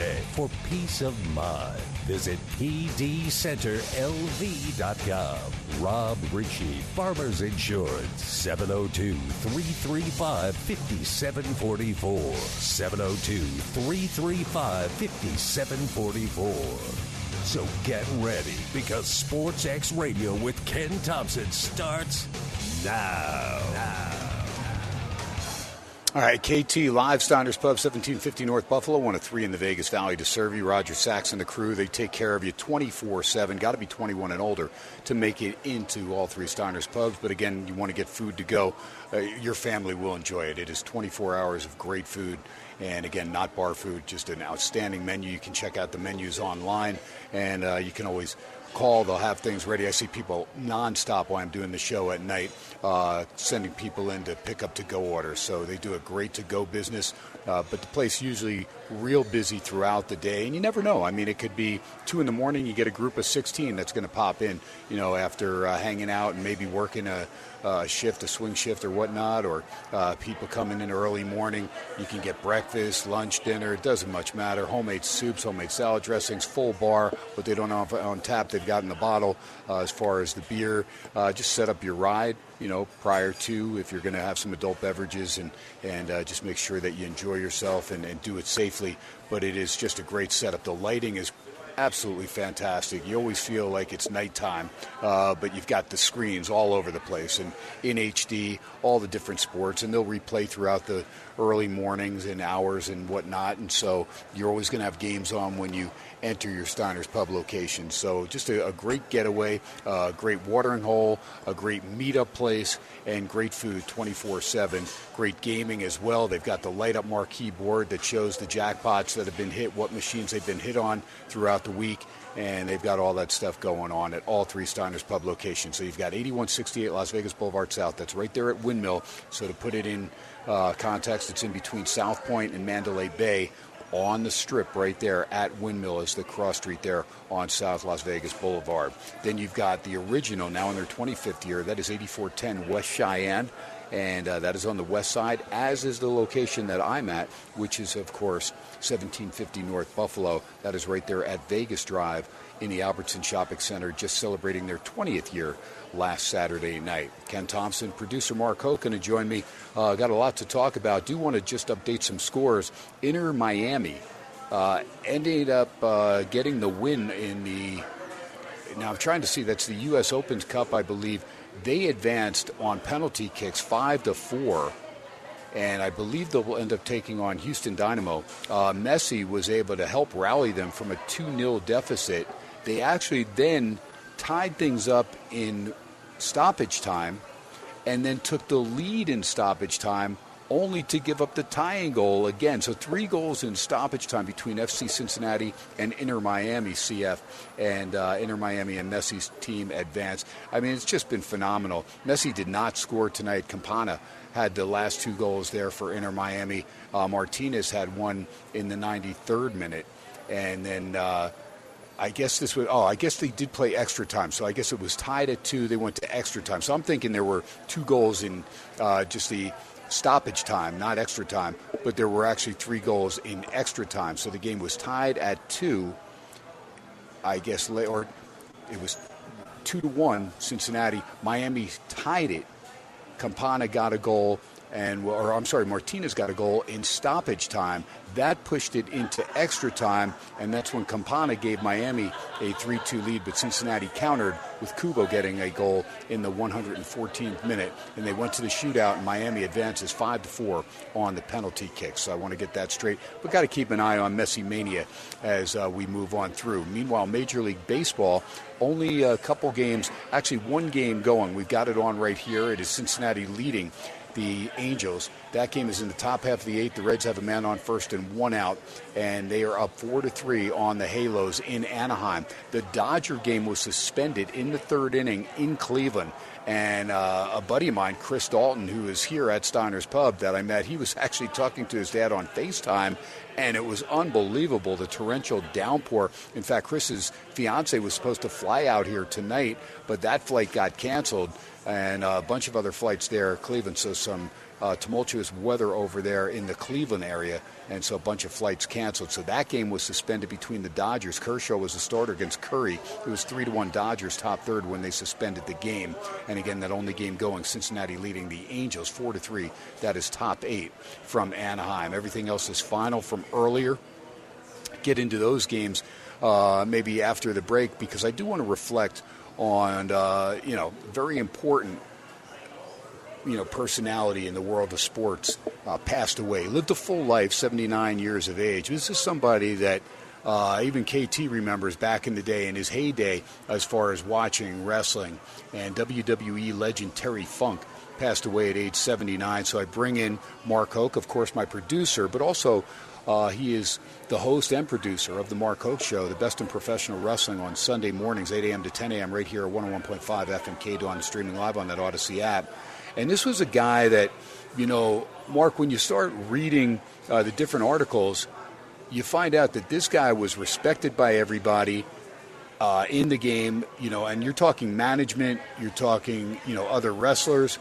Speaker 1: for peace of mind. Visit pdcenterlv.com. Rob Ritchie, Farmers Insurance, 702 335 5744. 702 335 5744. So get ready because Sports X Radio with Ken Thomson starts now. now.
Speaker 2: All right, KT Live, Steiner's Pub, 1750 North Buffalo, one of three in the Vegas Valley to serve you. Roger Sachs and the crew, they take care of you 24 7. Got to be 21 and older to make it into all three Steiner's Pubs. But again, you want to get food to go, uh, your family will enjoy it. It is 24 hours of great food. And again, not bar food, just an outstanding menu. You can check out the menus online, and uh, you can always call. They'll have things ready. I see people nonstop while I'm doing the show at night, uh, sending people in to pick up to go orders. So they do a great to go business. Uh, but the place usually real busy throughout the day, and you never know. I mean, it could be two in the morning. You get a group of 16 that's going to pop in, you know, after uh, hanging out and maybe working a, a, shift, a swing shift or whatnot, or uh, people coming in early morning. You can get breakfast, lunch, dinner. It doesn't much matter. Homemade soups, homemade salad dressings, full bar. What they don't have on tap, they've got in the bottle. Uh, as far as the beer, uh, just set up your ride you know, prior to if you're going to have some adult beverages and, and uh, just make sure that you enjoy yourself and, and do it safely. But it is just a great setup. The lighting is absolutely fantastic. You always feel like it's nighttime, uh, but you've got the screens all over the place and in HD, all the different sports, and they'll replay throughout the early mornings and hours and whatnot. And so you're always going to have games on when you enter your Steiner's Pub location. So just a, a great getaway, a uh, great watering hole, a great meetup place, and great food 24/7. Great gaming as well. They've got the light up marquee board that shows the jackpots that have been hit, what machines they've been hit on throughout the week and they've got all that stuff going on at all three Steiner's Pub locations. So you've got 8168 Las Vegas Boulevard South. That's right there at Windmill. So to put it in uh, context, it's in between South Point and Mandalay Bay on the strip right there at Windmill is the cross street there on South Las Vegas Boulevard. Then you've got the original, now in their 25th year, that is 8410 West Cheyenne. And uh, that is on the west side, as is the location that I'm at, which is, of course, 1750 North Buffalo. That is right there at Vegas Drive in the Albertson Shopping Center, just celebrating their 20th year last Saturday night. Ken Thomson, producer Mark Hoke, going to join me. Uh, got a lot to talk about. Do want to just update some scores. Inter Miami uh, ended up uh, getting the win in the. Now I'm trying to see. That's the U.S. Open Cup, I believe. They advanced on penalty kicks five to four and I believe they'll end up taking on Houston Dynamo. Uh, Messi was able to help rally them from a 2 0 deficit. They actually then tied things up in stoppage time and then took the lead in stoppage time only to give up the tying goal again. So three goals in stoppage time between FC Cincinnati and Inter Miami CF, and uh, Inter Miami and Messi's team advanced. I mean, it's just been phenomenal. Messi did not score tonight. Campana had the last two goals there for Inter Miami. Uh, Martinez had one in the 93rd minute, and then. Uh, I guess this was. Oh, I guess they did play extra time. So I guess it was tied at two. They went to extra time. So I'm thinking there were two goals in uh, just the stoppage time, not extra time. But there were actually three goals in extra time. So the game was tied at two. I guess, or it was two to one. Cincinnati, Miami tied it. Campana got a goal and or I'm sorry, Martinez got a goal in stoppage time. That pushed it into extra time, and that's when Campana gave Miami a 3-2 lead. But Cincinnati countered with Kubo getting a goal in the 114th minute, and they went to the shootout. And Miami advances five to four on the penalty kick. So I want to get that straight. But got to keep an eye on Messi mania as uh, we move on through. Meanwhile, Major League Baseball only a couple games, actually one game going. We've got it on right here. It is Cincinnati leading the Angels. That game is in the top half of the eighth. The Reds have a man on first and one out, and they are up four to three on the Halos in Anaheim. The Dodger game was suspended in the third inning in Cleveland. And uh, a buddy of mine, Chris Dalton, who is here at Steiner's Pub that I met, he was actually talking to his dad on FaceTime, and it was unbelievable the torrential downpour. In fact, Chris's fiance was supposed to fly out here tonight, but that flight got canceled, and a bunch of other flights there, Cleveland. So some uh, tumultuous weather over there in the Cleveland area, and so a bunch of flights canceled. So that game was suspended between the Dodgers. Kershaw was the starter against Curry. It was three to one Dodgers top third when they suspended the game. And again, that only game going. Cincinnati leading the Angels four to three. That is top eight from Anaheim. Everything else is final from earlier. Get into those games uh, maybe after the break because I do want to reflect on uh, you know very important you know personality in the world of sports uh, passed away. Lived a full life, 79 years of age. This is somebody that uh, even KT remembers back in the day, in his heyday, as far as watching wrestling. And WWE legend Terry Funk passed away at age 79. So I bring in Mark Hoke, of course, my producer, but also uh, he is the host and producer of the Mark Hoke Show, the best in professional wrestling on Sunday mornings, 8 a.m. to 10 a.m. right here at 101.5 FM KDON, streaming live on that Audacy app. And this was a guy that, you know, Mark, when you start reading uh, the different articles, you find out that this guy was respected by everybody uh, in the game, you know, and you're talking management, you're talking, you know, other wrestlers,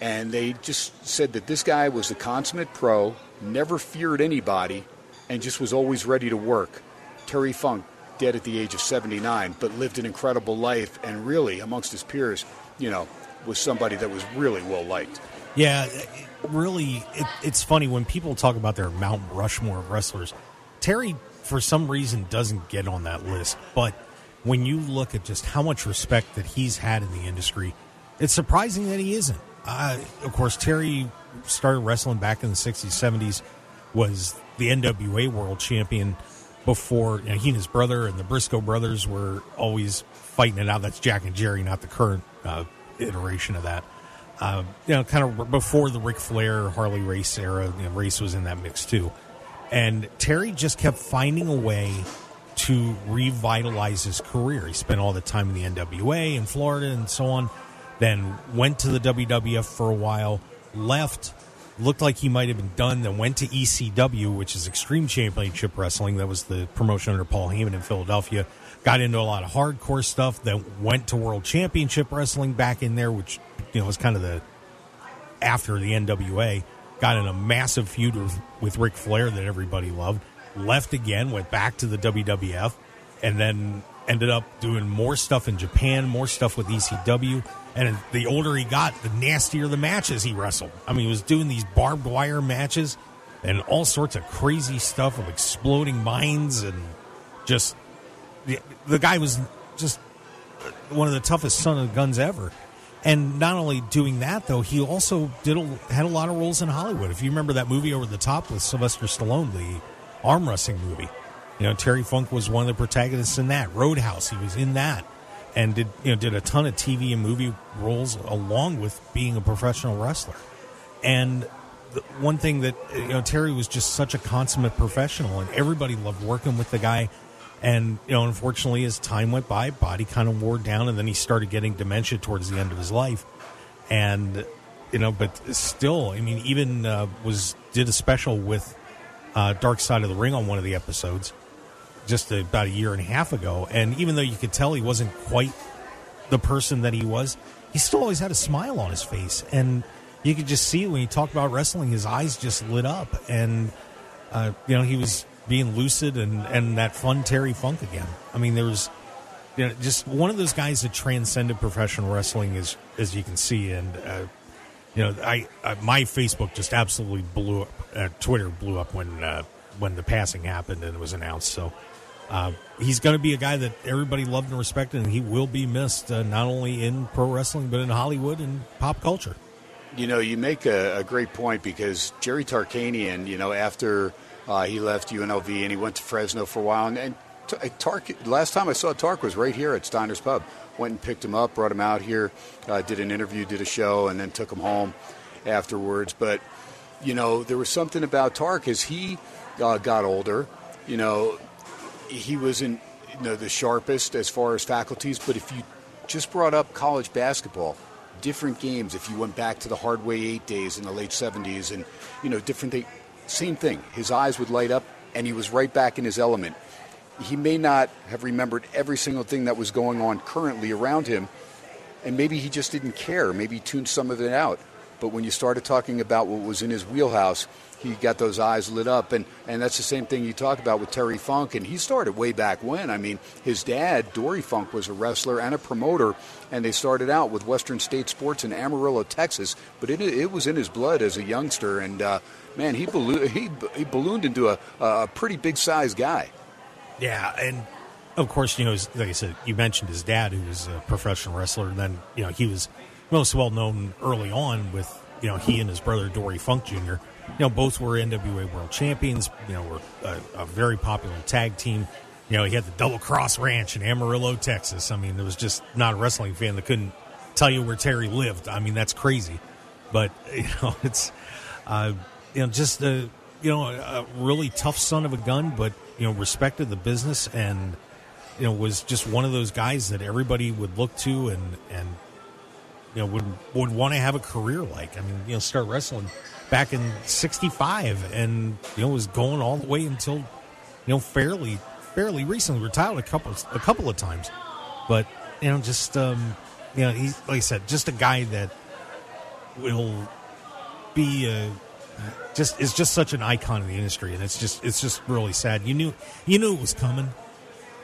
Speaker 2: and they just said that this guy was a consummate pro, never feared anybody, and just was always ready to work. Terry Funk, dead at the age of 79, but lived an incredible life, and really, amongst his peers, you know, was somebody that was really well liked.
Speaker 5: Yeah, really, it, it's funny when people talk about their Mount Rushmore of wrestlers. Terry, for some reason, doesn't get on that list. But when you look at just how much respect that he's had in the industry, it's surprising that he isn't. Uh, of course, Terry started wrestling back in the 60s, 70s, was the NWA world champion before you know, he and his brother and the Brisco brothers were always fighting it out. That's Jack and Jerry, not the current uh, iteration of that. Uh, you know, kind of before the Ric Flair Harley Race era, you know, Race was in that mix too. And Terry just kept finding a way to revitalize his career. He spent all the time in the NWA in Florida and so on. Then went to the WWF for a while, left, looked like he might have been done, then went to ECW, which is Extreme Championship Wrestling. That was the promotion under Paul Heyman in Philadelphia got into a lot of hardcore stuff. Then went to World Championship Wrestling back in there, which you know was kind of the after the NWA. Got in a massive feud with, with Ric Flair that everybody loved. Left again, went back to the WWF, and then ended up doing more stuff in Japan, more stuff with ECW. And the older he got, the nastier the matches he wrestled. I mean, he was doing these barbed wire matches and all sorts of crazy stuff of exploding mines and just the, the guy was just one of the toughest son of guns ever. And not only doing that, though, he also did a, had a lot of roles in Hollywood. If you remember that movie Over the Top with Sylvester Stallone, the arm wrestling movie, you know Terry Funk was one of the protagonists in that. Roadhouse, he was in that, and did you know did a ton of TV and movie roles along with being a professional wrestler. And one thing that you know Terry was just such a consummate professional, and everybody loved working with the guy and, you know, unfortunately, as time went by, body kind of wore down, and then he started getting dementia towards the end of his life. And, you know, but still, I mean, even uh, was did a special with uh, Dark Side of the Ring on one of the episodes just about a year and a half ago. And even though you could tell he wasn't quite the person that he was, he still always had a smile on his face. And you could just see when he talked about wrestling, his eyes just lit up. And, uh, you know, he was being lucid and, and that fun Terry Funk again. I mean, there was you know, just one of those guys that transcended professional wrestling, as as you can see, and uh, you know, I, I, my Facebook just absolutely blew up. Uh, Twitter blew up when uh, when the passing happened and it was announced. So. Uh, he's going to be a guy that everybody loved and respected, and he will be missed uh, not only in pro wrestling but in Hollywood and pop culture.
Speaker 2: You know, you make a, a great point because Jerry Tarkanian, you know, after uh, he left UNLV and he went to Fresno for a while. And, and uh, Tark, last time I saw Tark was right here at Steiner's Pub. Went and picked him up, brought him out here, uh, did an interview, did a show, and then took him home. afterwards. But you know, there was something about Tark as he uh, got older. You know, he wasn't you know the sharpest as far as faculties, but if you just brought up college basketball, different games. If you went back to the Hardway Eight days in the late '70s, and you know different things, same thing. His eyes would light up, and he was right back in his element. He may not have remembered every single thing that was going on currently around him, and maybe he just didn't care. Maybe tuned some of it out. But when you started talking about what was in his wheelhouse, he got those eyes lit up. And, and that's the same thing you talk about with Terry Funk. And he started way back when. I mean, his dad, Dory Funk, was a wrestler and a promoter. And they started out with Western State Sports in Amarillo, Texas. But it, it was in his blood as a youngster. And, uh, man, he, ballo- he, he ballooned into a, a pretty big sized guy.
Speaker 5: Yeah. And of course, you know, like I said, you mentioned his dad, who was a professional wrestler. And then, you know, he was most well known early on with, you know, he and his brother, Dory Funk Jr., you know, both were NWA World Champions. You know, were a, a, very popular tag team. You know, he had the Double Cross Ranch in Amarillo, Texas. I mean, there was just not a wrestling fan that couldn't tell you where Terry lived. I mean, that's crazy. But you know, it's uh, you know just a you know a really tough son of a gun, but you know respected the business and you know was just one of those guys that everybody would look to and and you know would would want to have a career like. I mean, you know, start wrestling back in 65 and you know was going all the way until you know fairly fairly recently retired a couple a couple of times. But you know just um you know he's like I said just a guy that will be a just is just such an icon in the industry and it's just it's just really sad. You knew you knew it was coming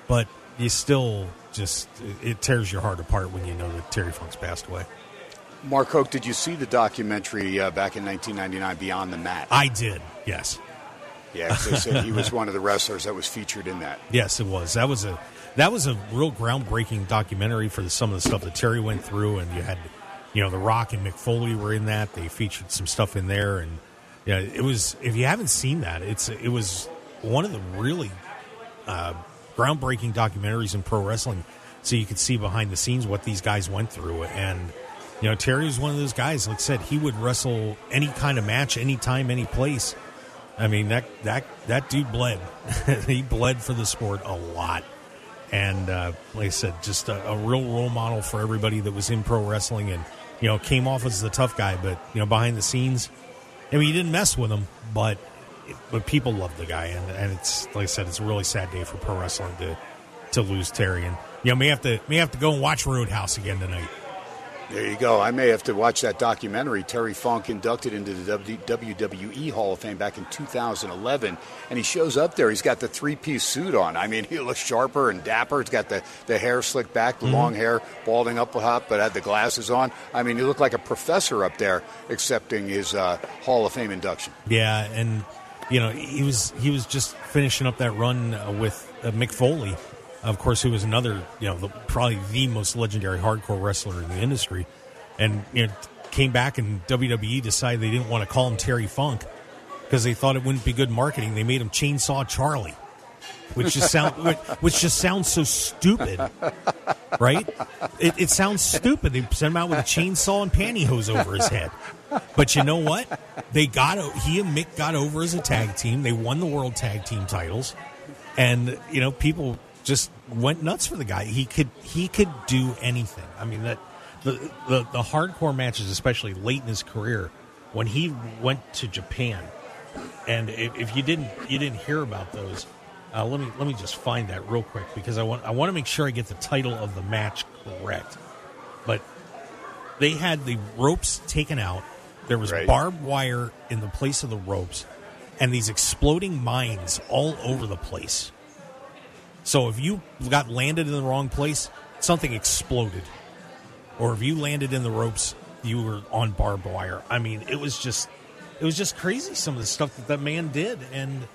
Speaker 5: but you still just it tears your heart apart when you know that Terry Funk's passed away
Speaker 2: Mark Hoke, did you see the documentary uh, back in 1999, Beyond the Mat?
Speaker 5: I did, yes.
Speaker 2: Yeah, they said he was one of the wrestlers that was featured in that.
Speaker 5: Yes, it was. That was a that was a real groundbreaking documentary for the, some of the stuff that Terry went through, and you had, you know, The Rock and Mick Foley were in that. They featured some stuff in there, and yeah, it was. If you haven't seen that, it's it was one of the really uh, groundbreaking documentaries in pro wrestling. So you could see behind the scenes what these guys went through, and you know, Terry was one of those guys. Like I said, he would wrestle any kind of match, anytime, any place. I mean that that that dude bled. he bled for the sport a lot, and uh, like I said, just a, a, real role model for everybody that was in pro wrestling, and you know, came off as the tough guy, but you know, behind the scenes, I mean, you didn't mess with him, but but people loved the guy, and, and it's like I said, it's a really sad day for pro wrestling to to lose Terry, and you know, may have to may have to go and watch Roadhouse again tonight.
Speaker 2: There you go. I may have to watch that documentary. Terry Funk inducted into the WWE Hall of Fame back in 2011, and he shows up there. He's got the three-piece suit on. I mean, he looks sharper and dapper. He's got the, the hair slicked back, the mm-hmm. long hair balding up a top, but had the glasses on. I mean, he looked like a professor up there accepting his uh, Hall of Fame induction.
Speaker 5: Yeah, and you know, he was he was just finishing up that run uh, with uh, Mick Foley of course, who was another, you know, the, probably the most legendary hardcore wrestler in the industry, and you know, came back and WWE decided they didn't want to call him Terry Funk because they thought it wouldn't be good marketing. They made him Chainsaw Charlie, which just sound which just sounds so stupid, right? It, it sounds stupid. They sent him out with a chainsaw and pantyhose over his head. But you know what? They got he and Mick got over as a tag team. They won the world tag team titles, and you know people just went nuts for the guy. He could he could do anything. I mean that the, the the hardcore matches, especially late in his career, when he went to Japan, and if, if you didn't you didn't hear about those, uh, let me let me just find that real quick because I want I want to make sure I get the title of the match correct. But they had the ropes taken out. There was right. barbed wire in the place of the ropes, and these exploding mines all over the place. So if you got landed in the wrong place, something exploded. Or if you landed in the ropes, you were on barbed wire. I mean, it was just it was just crazy some of the stuff that that man did and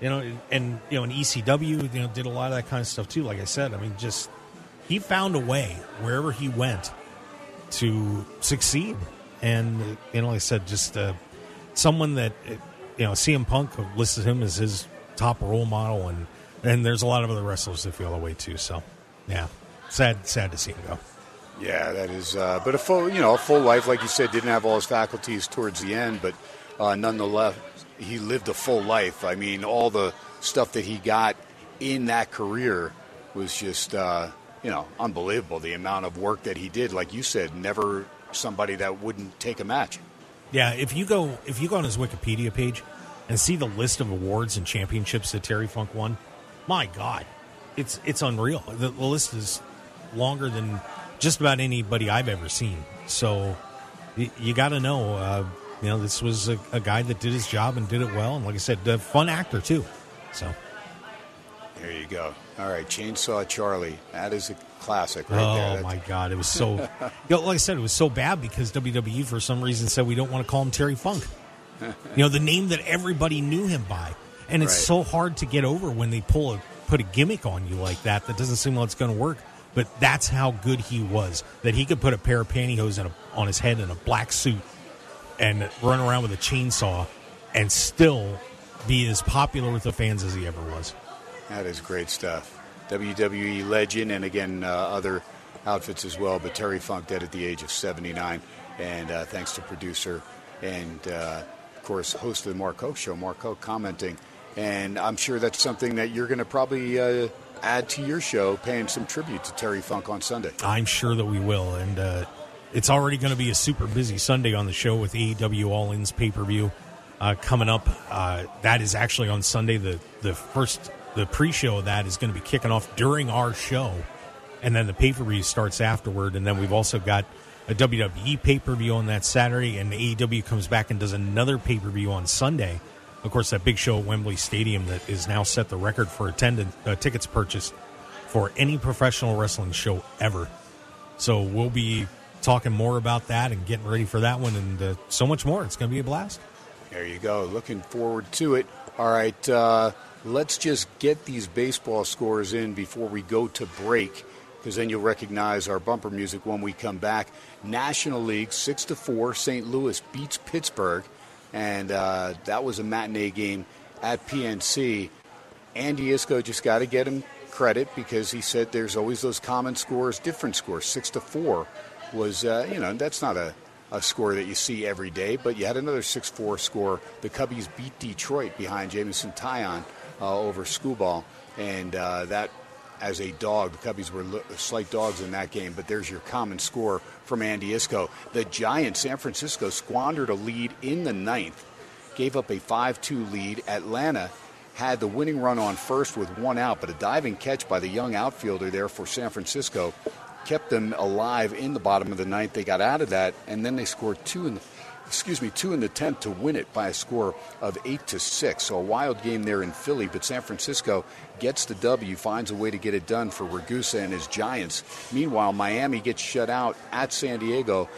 Speaker 5: you know and you know in ECW you know did a lot of that kind of stuff too like I said I mean just he found a way wherever he went to succeed and you know like I said just uh, someone that you know CM Punk listed him as his top role model and and there's a lot of other wrestlers that feel that way too. So, yeah, sad, sad to see him go.
Speaker 2: Yeah, that is. Uh, but a full, you know, a full life, like you said, didn't have all his faculties towards the end, but uh, nonetheless, he lived a full life. I mean, all the stuff that he got in that career was just, uh, you know, unbelievable. The amount of work that he did, like you said, never somebody that wouldn't take a match.
Speaker 5: Yeah, if you go if you go on his Wikipedia page and see the list of awards and championships that Terry Funk won, my God, it's it's unreal. The, the list is longer than just about anybody I've ever seen. So you, you got to know, uh, you know, this was a, a, guy that did his job and did it well, and like I said, a fun actor too. So
Speaker 2: there you go. All right, Chainsaw Charlie. That is a classic right
Speaker 5: oh,
Speaker 2: there.
Speaker 5: Oh my God, it was so. you know, like I said, it was so bad because WWE for some reason said we don't want to call him Terry Funk. you know, the name that everybody knew him by, and it's right. so hard to get over when they pull a put a gimmick on you like that. That doesn't seem like it's going to work. But that's how good he was. That he could put a pair of pantyhose a, on his head in a black suit and run around with a chainsaw and still be as popular with the fans as he ever was.
Speaker 2: That is great stuff. WWE legend, and again, uh, other outfits as well. But Terry Funk dead at the age of 79. And uh, thanks to producer and, uh, of course, host of the Mark Hoke Show, Mark Hoke, commenting. And I'm sure that's something that you're going to probably uh, add to your show, paying some tribute to Terry Funk on Sunday.
Speaker 5: I'm sure that we will. And uh, it's already going to be a super busy Sunday on the show with AEW All In's pay per view uh, coming up. that is actually on Sunday. The, the first the pre-show of that is going to be kicking off during our show, and then the pay-per-view starts afterward. And then we've also got a WWE pay-per-view on that Saturday, and AEW comes back and does another pay-per-view on Sunday. Of course, that big show at Wembley Stadium that is now set the record for attendance uh, tickets purchased for any professional wrestling show ever. So we'll be talking more about that and getting ready for that one, and uh, so much more. It's going to be a blast.
Speaker 2: There you go. Looking forward to it. All right. Uh, let's just get these baseball scores in before we go to break because then you'll recognize our bumper music when we come back. National League, 6 to 4, St. Louis beats Pittsburgh, and uh, that was a matinee game at PNC. Andy Iskoe just got to get him credit because he said there's always those common scores, different scores. 6 to 4 was, uh, you know, that's not a, a score that you see every day, but you had another 6 4 score. The Cubbies beat Detroit behind Jameson Taillon uh, over Skubal, and uh, that as a dog. The Cubbies were slight dogs in that game, but there's your common score from Andy Iskoe. The Giants, San Francisco, squandered a lead in the ninth, gave up a 5 2 lead. Atlanta had the winning run on first with one out, but a diving catch by the young outfielder there for San Francisco kept them alive in the bottom of the ninth. They got out of that, and then they scored two in the excuse me, two in the tenth to win it by a score of eight to six. So a wild game there in Philly, but San Francisco gets the W, finds a way to get it done for Ragusa and his Giants. Meanwhile, Miami gets shut out at San Diego.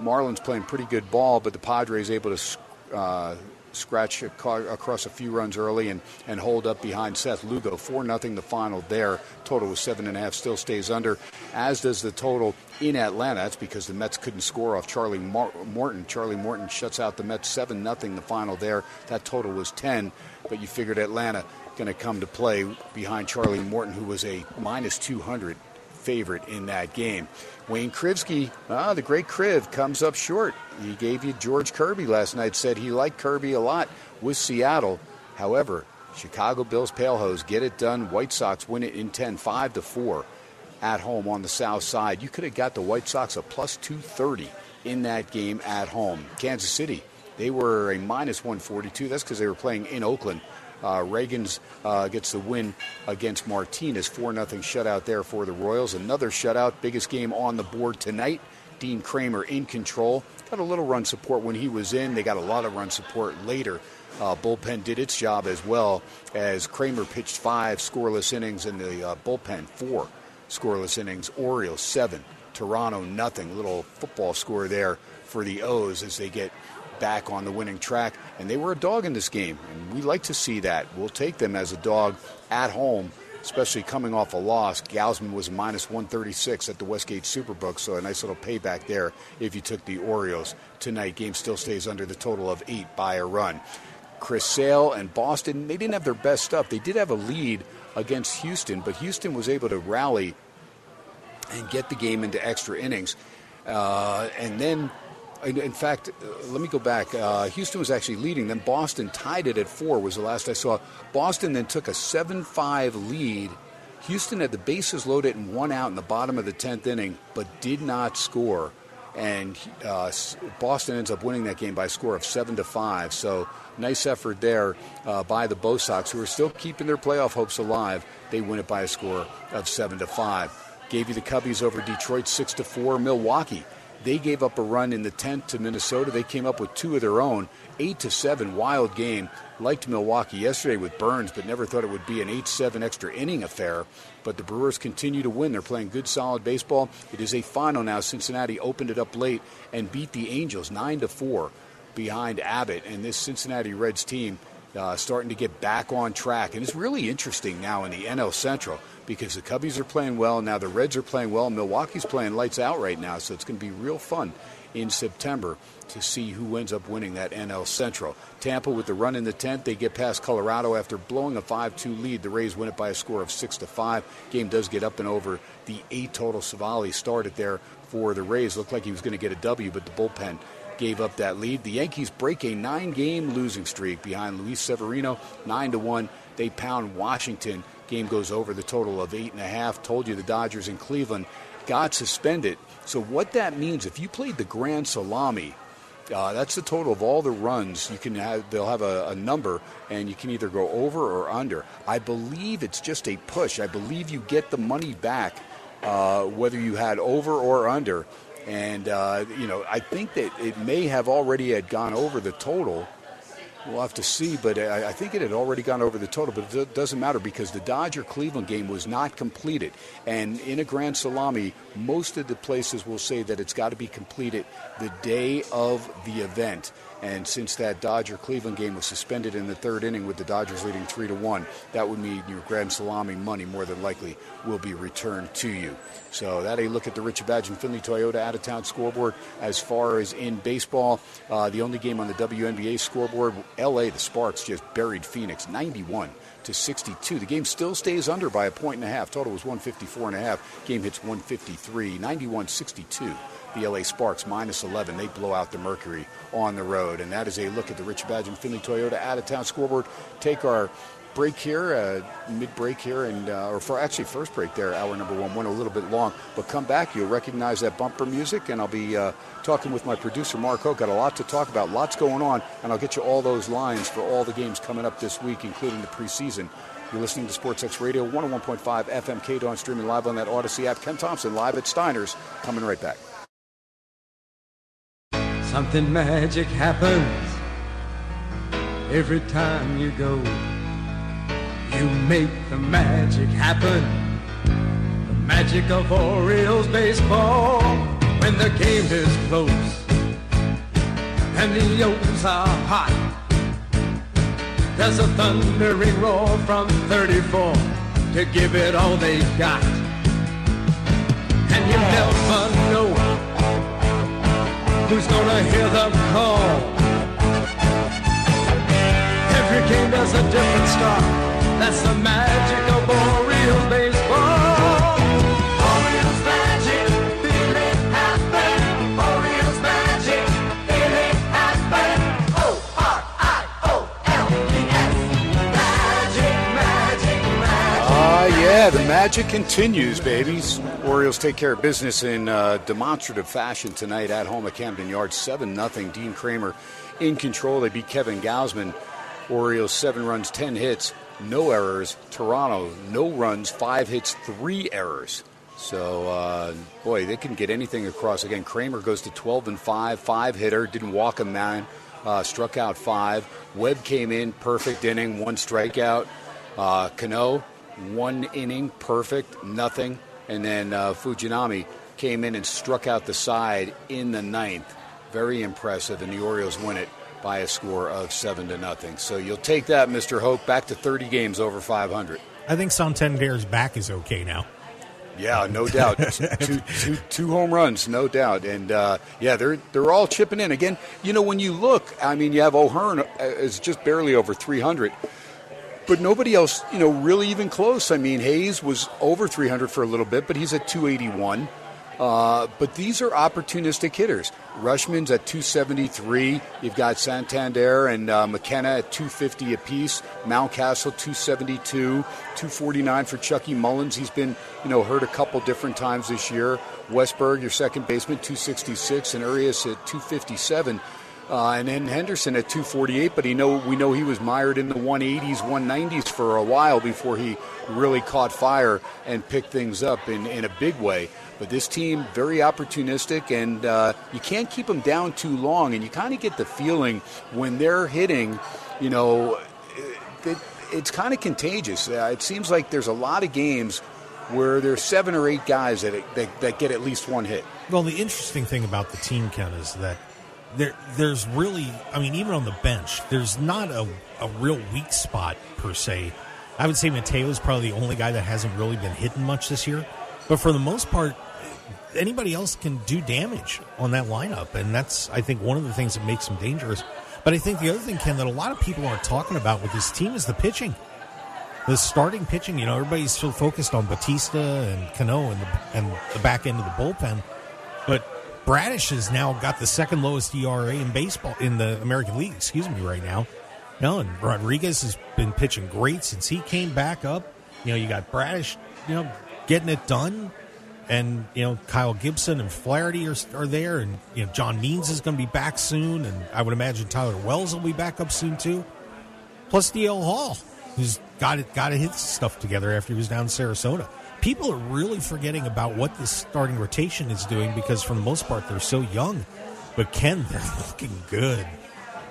Speaker 2: Marlins playing pretty good ball, but the Padres able to uh, scratch across a few runs early and, and hold up behind Seth Lugo. 4 nothing the final there. Total was 7.5, still stays under, as does the total in Atlanta. That's because the Mets couldn't score off Charlie Morton. Charlie Morton shuts out the Mets 7 nothing the final there. That total was 10, but you figured Atlanta going to come to play behind Charlie Morton, who was a minus 200 favorite in that game. Wayne Krivsky, ah, the great Kriv, comes up short. He gave you George Kirby last night, said he liked Kirby a lot with Seattle. However, Chicago Bills Palehose get it done. White Sox win it in 10, 5 to 4 at home on the south side. You could have got the White Sox a plus 230 in that game at home. Kansas City, they were a minus 142. That's because they were playing in Oakland uh, Ragans uh, gets the win against Martinez. 4 0 shutout there for the Royals. Another shutout, biggest game on the board tonight. Dean Kremer in control. Got a little run support when he was in. They got a lot of run support later. Uh, bullpen did its job as well as Kremer pitched five scoreless innings and the uh, bullpen four scoreless innings. Orioles seven, Toronto nothing. Little football score there for the O's as they get back on the winning track. And they were a dog in this game, and we like to see that. We'll take them as a dog at home, especially coming off a loss. Gausman was minus 136 at the Westgate Superbook, so a nice little payback there if you took the Orioles tonight. Game still stays under the total of eight by a run. Chris Sale and Boston, they didn't have their best stuff. They did have a lead against Houston, but Houston was able to rally and get the game into extra innings. Uh, and then, in, in fact, uh, let me go back. Uh, Houston was actually leading. Then Boston tied it at four. Was the last I saw. Boston then took a seven-five lead. Houston had the bases loaded and one out in the bottom of the tenth inning, but did not score. And uh, Boston ends up winning that game by a score of seven to five. So nice effort there uh, by the Bo Sox, who are still keeping their playoff hopes alive. They win it by a score of seven to five. Gave you the Cubbies over Detroit six to four. Milwaukee they gave up a run in the 10th to Minnesota. They came up with two of their own. 8 to 7, wild game. Liked Milwaukee yesterday with Burnes, but never thought it would be an 8 7 extra inning affair. But the Brewers continue to win. They're playing good, solid baseball. It is a final now. Cincinnati opened it up late and beat the Angels 9 to 4 behind Abbott. And this Cincinnati Reds team uh, starting to get back on track. And it's really interesting now in the NL Central because the Cubbies are playing well. Now the Reds are playing well. Milwaukee's playing lights out right now, so it's going to be real fun in September to see who ends up winning that NL Central. Tampa with the run in the 10th, they get past Colorado after blowing a 5-2 lead. The Rays win it by a score of 6 to 5. Game does get up and over the 8 total. Civale started there for the Rays. Looked like he was going to get a W, but the bullpen gave up that lead. The Yankees break a nine-game losing streak behind Luis Severino, 9 to 1. They pound Washington Game goes over the total of eight and a half. Told you the Dodgers in Cleveland got suspended. So what that means, if you played the Grand Salami, uh, that's the total of all the runs. You can have, they'll have a, a, number, and you can either go over or under. I believe it's just a push. I believe you get the money back, uh, whether you had over or under. And uh, you know, I think that it may have already had gone over the total We'll have to see, but I, I, think it had already gone over the total. But it doesn't matter because the Dodger Cleveland game was not completed. And in a Grand Salami, most of the places will say that it's got to be completed the day of the event. And since that Dodger Cleveland game was suspended in the third inning with the Dodgers leading 3 to 1, that would mean your Grand Salami money more than likely will be returned to you. So that a look at the Richard Badge and Findlay Toyota out of town scoreboard. As far as in baseball, uh, the only game on the WNBA scoreboard, LA, the Sparks just buried Phoenix 91 to 62. The game still stays under by a point and a half. Total was 154 and a half. Game hits 153, 91 62 the LA Sparks minus 11. They blow out the Mercury on the road. And that is a look at the Richard Badge and Findlay Toyota out of town scoreboard. Take our break here, uh, mid break here, and uh, or for actually first break there, hour number one went a little bit long. But come back, you'll recognize that bumper music, and I'll be uh, talking with my producer Mark Hoke. Got a lot to talk about, lots going on, and I'll get you all those lines for all the games coming up this week, including the preseason. You're listening to SportsX Radio 101.5 FM K Dawn streaming live on that Audacy app. Ken Thomson live at Steiner's, coming right back.
Speaker 6: Something magic happens every time you go. You make the magic happen. The magic of Orioles baseball when the game is close and the O's are hot. There's a thundering roar from 34 to give it all they got. And you never who's gonna hear the call. Every game has a different start. That's the magic of Orioles
Speaker 2: yeah, the magic continues, babies. Orioles take care of business in uh, demonstrative fashion tonight at home at Camden Yards. 7 0. Dean Kremer in control. They beat Kevin Gausman. Orioles, seven runs, 10 hits, no errors. Toronto, no runs, five hits, three errors. So, uh, boy, they can get anything across. Again, Kremer goes to 12 and 5, five hitter, didn't walk a man, uh, struck out five. Webb came in, perfect inning, one strikeout. Uh, Cano, one inning, perfect, nothing. And then uh, Fujinami came in and struck out the side in the ninth. Very impressive, and the Orioles win it by a score of seven to nothing. So you'll take that, Mr. Hoke, back to 30 games over 500.
Speaker 5: I think Santander's back is okay now.
Speaker 2: Yeah, no doubt. two, two, two home runs, no doubt. And uh, yeah, they're they're all chipping in again. You know, when you look, I mean, you have O'Hearn uh, is just barely over 300. But nobody else, you know, really even close. I mean, Hays was over 300 for a little bit, but he's at 281. Uh, but these are opportunistic hitters. Rutschman's at 273. You've got Santander and uh, McKenna at 250 apiece. Mountcastle 272, 249 for Chucky Mullins. He's been, you know, hurt a couple different times this year. Westburg, your second baseman, 266, and Urias at 257. Uh, and then Henderson at 248, but he know we know he was mired in the 180s, 190s for a while before he really caught fire and picked things up in, in a big way. But this team, very opportunistic, and uh, you can't keep them down too long. And you kind of get the feeling when they're hitting, you know, it, it's kind of contagious. Uh, it seems like there's a lot of games where there's seven or eight guys that, that, that get at least one hit.
Speaker 5: Well, the interesting thing about the team, Ken, is that there there's really I mean even on the bench there's not a, a real weak spot per se. I would say Mateo is probably the only guy that hasn't really been hitting much this year, but for the most part, anybody else can do damage on that lineup, and that's I think one of the things that makes them dangerous. But I think the other thing, Ken, that a lot of people aren't talking about with this team is the pitching. The starting pitching, you know, everybody's so focused on Bautista and Cano and the, and the back end of the bullpen. But Bradish has now got the second lowest ERA in baseball in the American League. Excuse me, right now. No, and Rodriguez has been pitching great since he came back up. You know, you got Bradish, you know, getting it done, and you know Kyle Gibson and Flaherty are, are there, and you know John Means is going to be back soon, and I would imagine Tyler Wells will be back up soon too. Plus DL Hall, who's got it got to hit stuff together after he was down in Sarasota people are really forgetting about what this starting rotation is doing because, for the most part, they're so young. But Ken, they're looking good.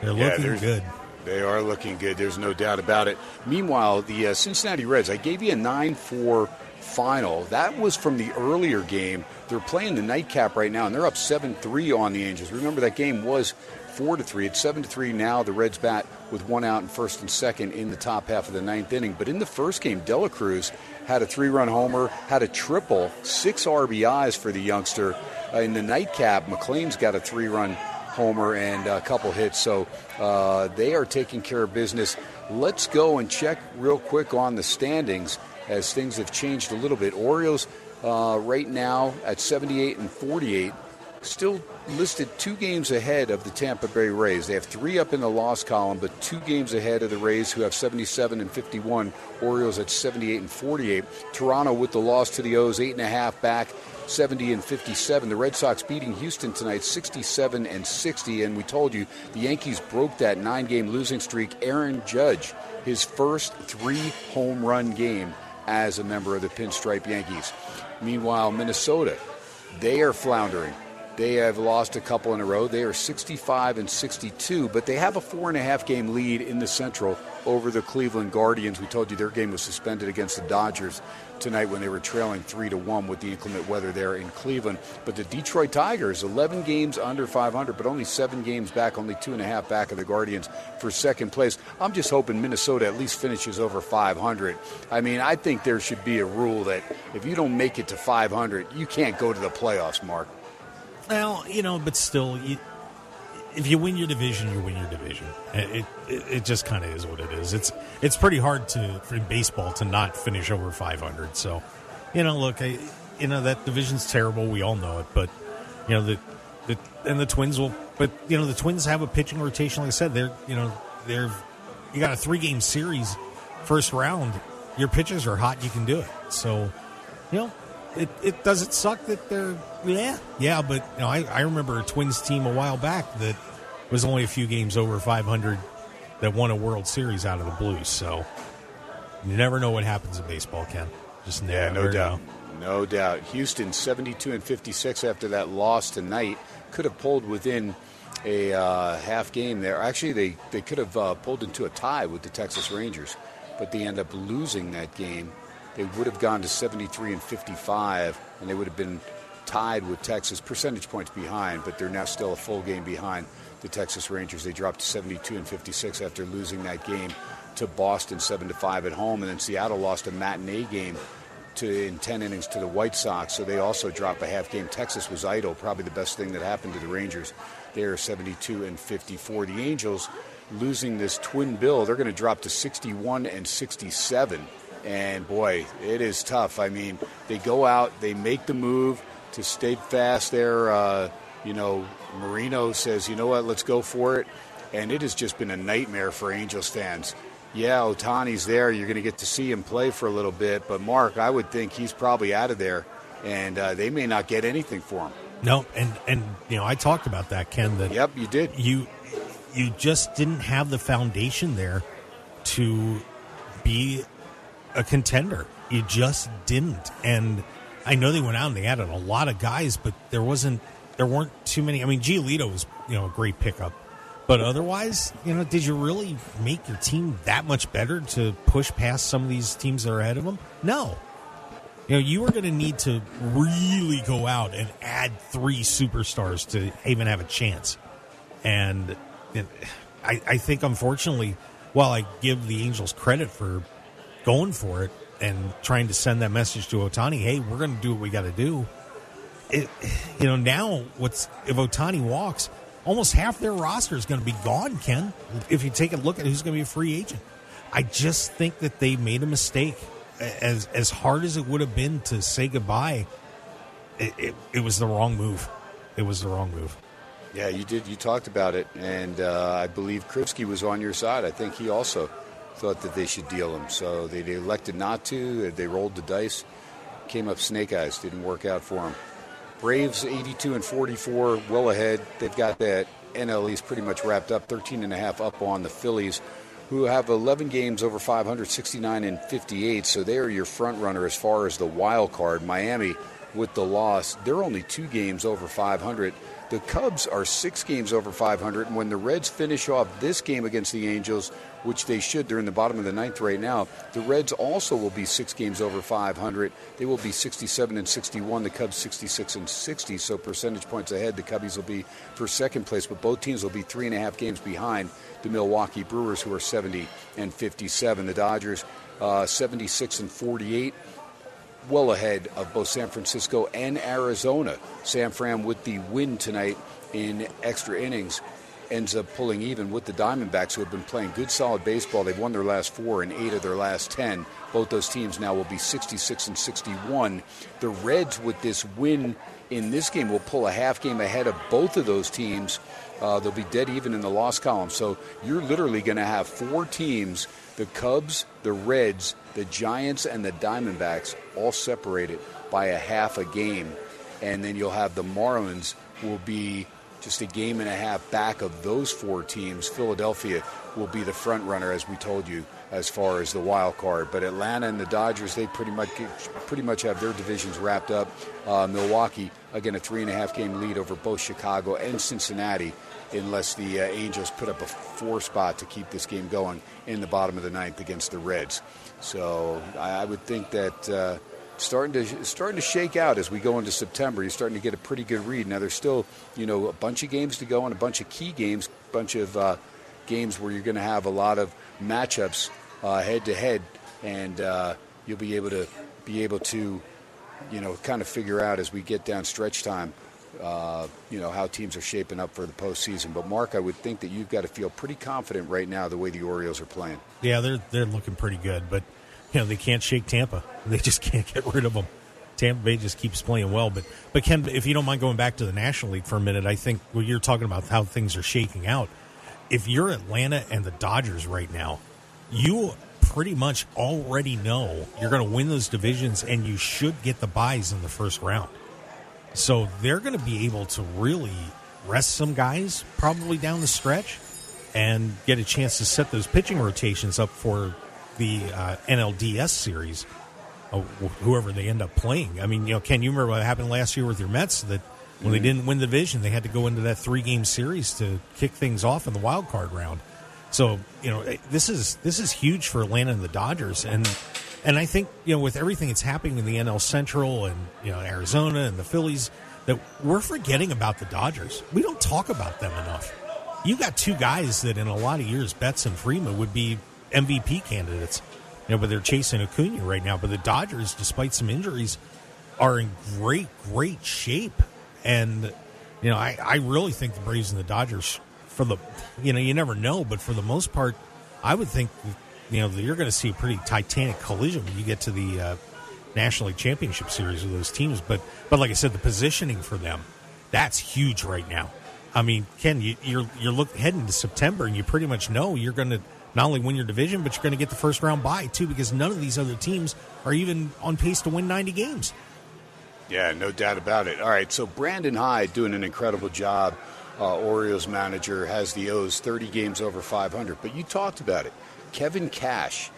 Speaker 5: They're
Speaker 2: yeah,
Speaker 5: looking good.
Speaker 2: They are looking good. There's no doubt about it. Meanwhile, the uh, Cincinnati Reds, I gave you a 9 4 final. That was from the earlier game. They're playing the nightcap right now, and they're up 7 3 on the Angels. Remember, that game was 4 to 3. It's 7 to 3 now. The Reds bat with one out in first and second in the top half of the ninth inning. But in the first game, De La Cruz had a three run homer, had a triple, six RBIs for the youngster. Uh, in the nightcap, McLain's got a three run homer and a couple hits. So uh, they are taking care of business. Let's go and check real quick on the standings as things have changed a little bit. Orioles uh, right now at 78 and 48 still listed two games ahead of the Tampa Bay Rays. They have three up in the loss column, but two games ahead of the Rays, who have 77 and 51. Orioles at 78 and 48. Toronto with the loss to the O's, eight and a half back. 70 and 57. The Red Sox beating Houston tonight 67 and 60 and we told you the Yankees broke that 9-game losing streak. Aaron Judge his first 3 home run game as a member of the Pinstripe Yankees. Meanwhile, Minnesota they are floundering. They have lost a couple in a row. They are 65 and 62, but they have a four and a half game lead in the Central over the Cleveland Guardians. We told you their game was suspended against the Dodgers tonight when they were trailing three to one with the inclement weather there in Cleveland. But the Detroit Tigers, 11 games under 500, but only seven games back, only two and a half back of the Guardians for second place. I'm just hoping Minnesota at least finishes over 500. I mean, I think there should be a rule that if you don't make it to 500, you can't go to the playoffs, Mark.
Speaker 5: Well, you know, but still, you, if you win your division, you win your division. It it, it just kind of is what it is. It's it's pretty hard to in baseball to not finish over 500. So, you know, look, I, you know that division's terrible. We all know it, but you know the the and the Twins will. But you know the Twins have a pitching rotation. Like I said, they're you know they're you got a three game series, first round. Your pitchers are hot. You can do it. So, you know, it, it does it suck that they're yeah. Yeah but you know I, I remember a twins team a while back that was only a few games over 500 that won a world series out of the blues so you never know what happens in baseball ken. Just
Speaker 2: yeah no doubt. No doubt. Houston 72 and 56 after that loss tonight. Could have pulled within a uh, half game there. Actually they, they could have uh, pulled into a tie with the texas rangers but they end up losing that game. They would have gone to 73 and 55, and they would have been tied with Texas, percentage points behind, but they're now still a full game behind the Texas Rangers. They dropped to 72 and 56 after losing that game to Boston 7 to 5 at home, and then Seattle lost a matinee game to in 10 innings to the White Sox, so they also dropped a half game. Texas was idle, probably the best thing that happened to the Rangers. They are 72 and 54. The Angels losing this twin bill. They're going to drop to 61 and 67. And boy, it is tough. I mean, they go out, they make the move to stay fast there. Uh, you know, Moreno says, you know what, let's go for it. And it has just been a nightmare for Angels fans. Yeah, Ohtani's there. You're going to get to see him play for a little bit. But, Mark, I would think he's probably out of there, and uh, they may not get anything for him.
Speaker 5: No, and and you know I talked about that, Ken. That
Speaker 2: yep, you did.
Speaker 5: You you just didn't have the foundation there to be a contender. You just didn't. And I know they went out and they added a lot of guys, but there wasn't there weren't too many. I mean, Giolito was you know a great pickup, but otherwise, you know, did you really make your team that much better to push past some of these teams that are ahead of them? No. You know, you are going to need to really go out and add three superstars to even have a chance. And I, I think, unfortunately, while I give the Angels credit for going for it and trying to send that message to Ohtani, hey, we're going to do what we got to do. It, you know, now what's if Ohtani walks, almost half their roster is going to be gone. Ken, if you take a look at who's going to be a free agent, I just think that they made a mistake. As as hard as it would have been to say goodbye, it, it, it was the wrong move. It was the wrong move.
Speaker 2: Yeah, you did. You talked about it, and uh, I believe Krivsky was on your side. I think he also thought that they should deal him. So they, elected not to. They rolled the dice, came up snake eyes. Didn't work out for them. Braves 82 and 44, well ahead. They've got that NL East pretty much wrapped up. 13 and a half up on the Phillies, who have 11 games over 500, 69 and 58. So they are your front runner as far as the wild card. Miami with the loss, they're only two games over 500. The Cubs are six games over 500, and when the Reds finish off this game against the Angels, which they should, they're in the bottom of the ninth right now. The Reds also will be six games over 500. They will be 67 and 61. The Cubs 66 and 60. So percentage points ahead. The Cubbies will be for second place, but both teams will be three and a half games behind the Milwaukee Brewers, who are 70 and 57. The Dodgers uh, 76 and 48 well ahead of both San Francisco and Arizona. San Fran with the win tonight in extra innings ends up pulling even with the Diamondbacks, who have been playing good, solid baseball. They've won their last four and eight of their last ten. Both those teams now will be 66 and 61. The Reds, with this win in this game, will pull a half game ahead of both of those teams. Uh, they'll be dead even in the loss column. So you're literally going to have four teams the Cubs, the Reds, the Giants, and the Diamondbacks all separated by a half a game. And then you'll have the Marlins will be just a game and a half back of those four teams. Philadelphia will be the front runner, as we told you, as far as the wild card. But Atlanta and the Dodgers, they pretty much pretty much have their divisions wrapped up. Uh, Milwaukee, again, a three and a half game lead over both Chicago and Cincinnati unless the uh, Angels put up a four spot to keep this game going in the bottom of the ninth against the Reds. So I, would think that uh, starting to starting to shake out as we go into September. You're starting to get a pretty good read. Now there's still you know a bunch of games to go and a bunch of key games, a bunch of uh, games where you're going to have a lot of matchups head to head, and uh, you'll be able to be able to you know kind of figure out as we get down stretch time uh, you know how teams are shaping up for the postseason. But Mark, I would think that you've got to feel pretty confident right now the way the Orioles are playing.
Speaker 5: Yeah, they're they're looking pretty good, but you know they can't shake Tampa. They just can't get rid of them. Tampa Bay just keeps playing well, but but Ken, if you don't mind going back to the National League for a minute, I think when you're talking about how things are shaking out, if you're Atlanta and the Dodgers right now, you pretty much already know you're going to win those divisions, and you should get the buys in the first round. So they're going to be able to really rest some guys probably down the stretch and get a chance to set those pitching rotations up for the uh, NLDS series, uh, whoever they end up playing. I mean, you know, Ken, you remember what happened last year with your Mets that when mm-hmm. they didn't win the division, they had to go into that three game series to kick things off in the wild card round. So you know, this is this is huge for Atlanta and the Dodgers, and and I think, you know, with everything that's happening in the NL Central and, you know, Arizona and the Phillies, that we're forgetting about the Dodgers. We don't talk about them enough. You got two guys that in a lot of years, Betts and Freeman, would be MVP candidates. You know, but they're chasing Acuna right now. But the Dodgers, despite some injuries, are in great, great shape. And, you know, I, I really think the Braves and the Dodgers for the, you know, you never know, but for the most part, I would think, you know, you're going to see a pretty titanic collision when you get to the uh, National League Championship Series with those teams. But, but like I said, the positioning for them, that's huge right now. I mean, Ken, you, you're you're look heading to September, and you pretty much know you're going to not only win your division, but you're going to get the first round bye too, because none of these other teams are even on pace to win 90 games.
Speaker 2: Yeah, no doubt about it. All right, so Brandon Hyde doing an incredible job. Uh, Orioles manager has the O's 30 games over 500. But you talked about it. Kevin Cash.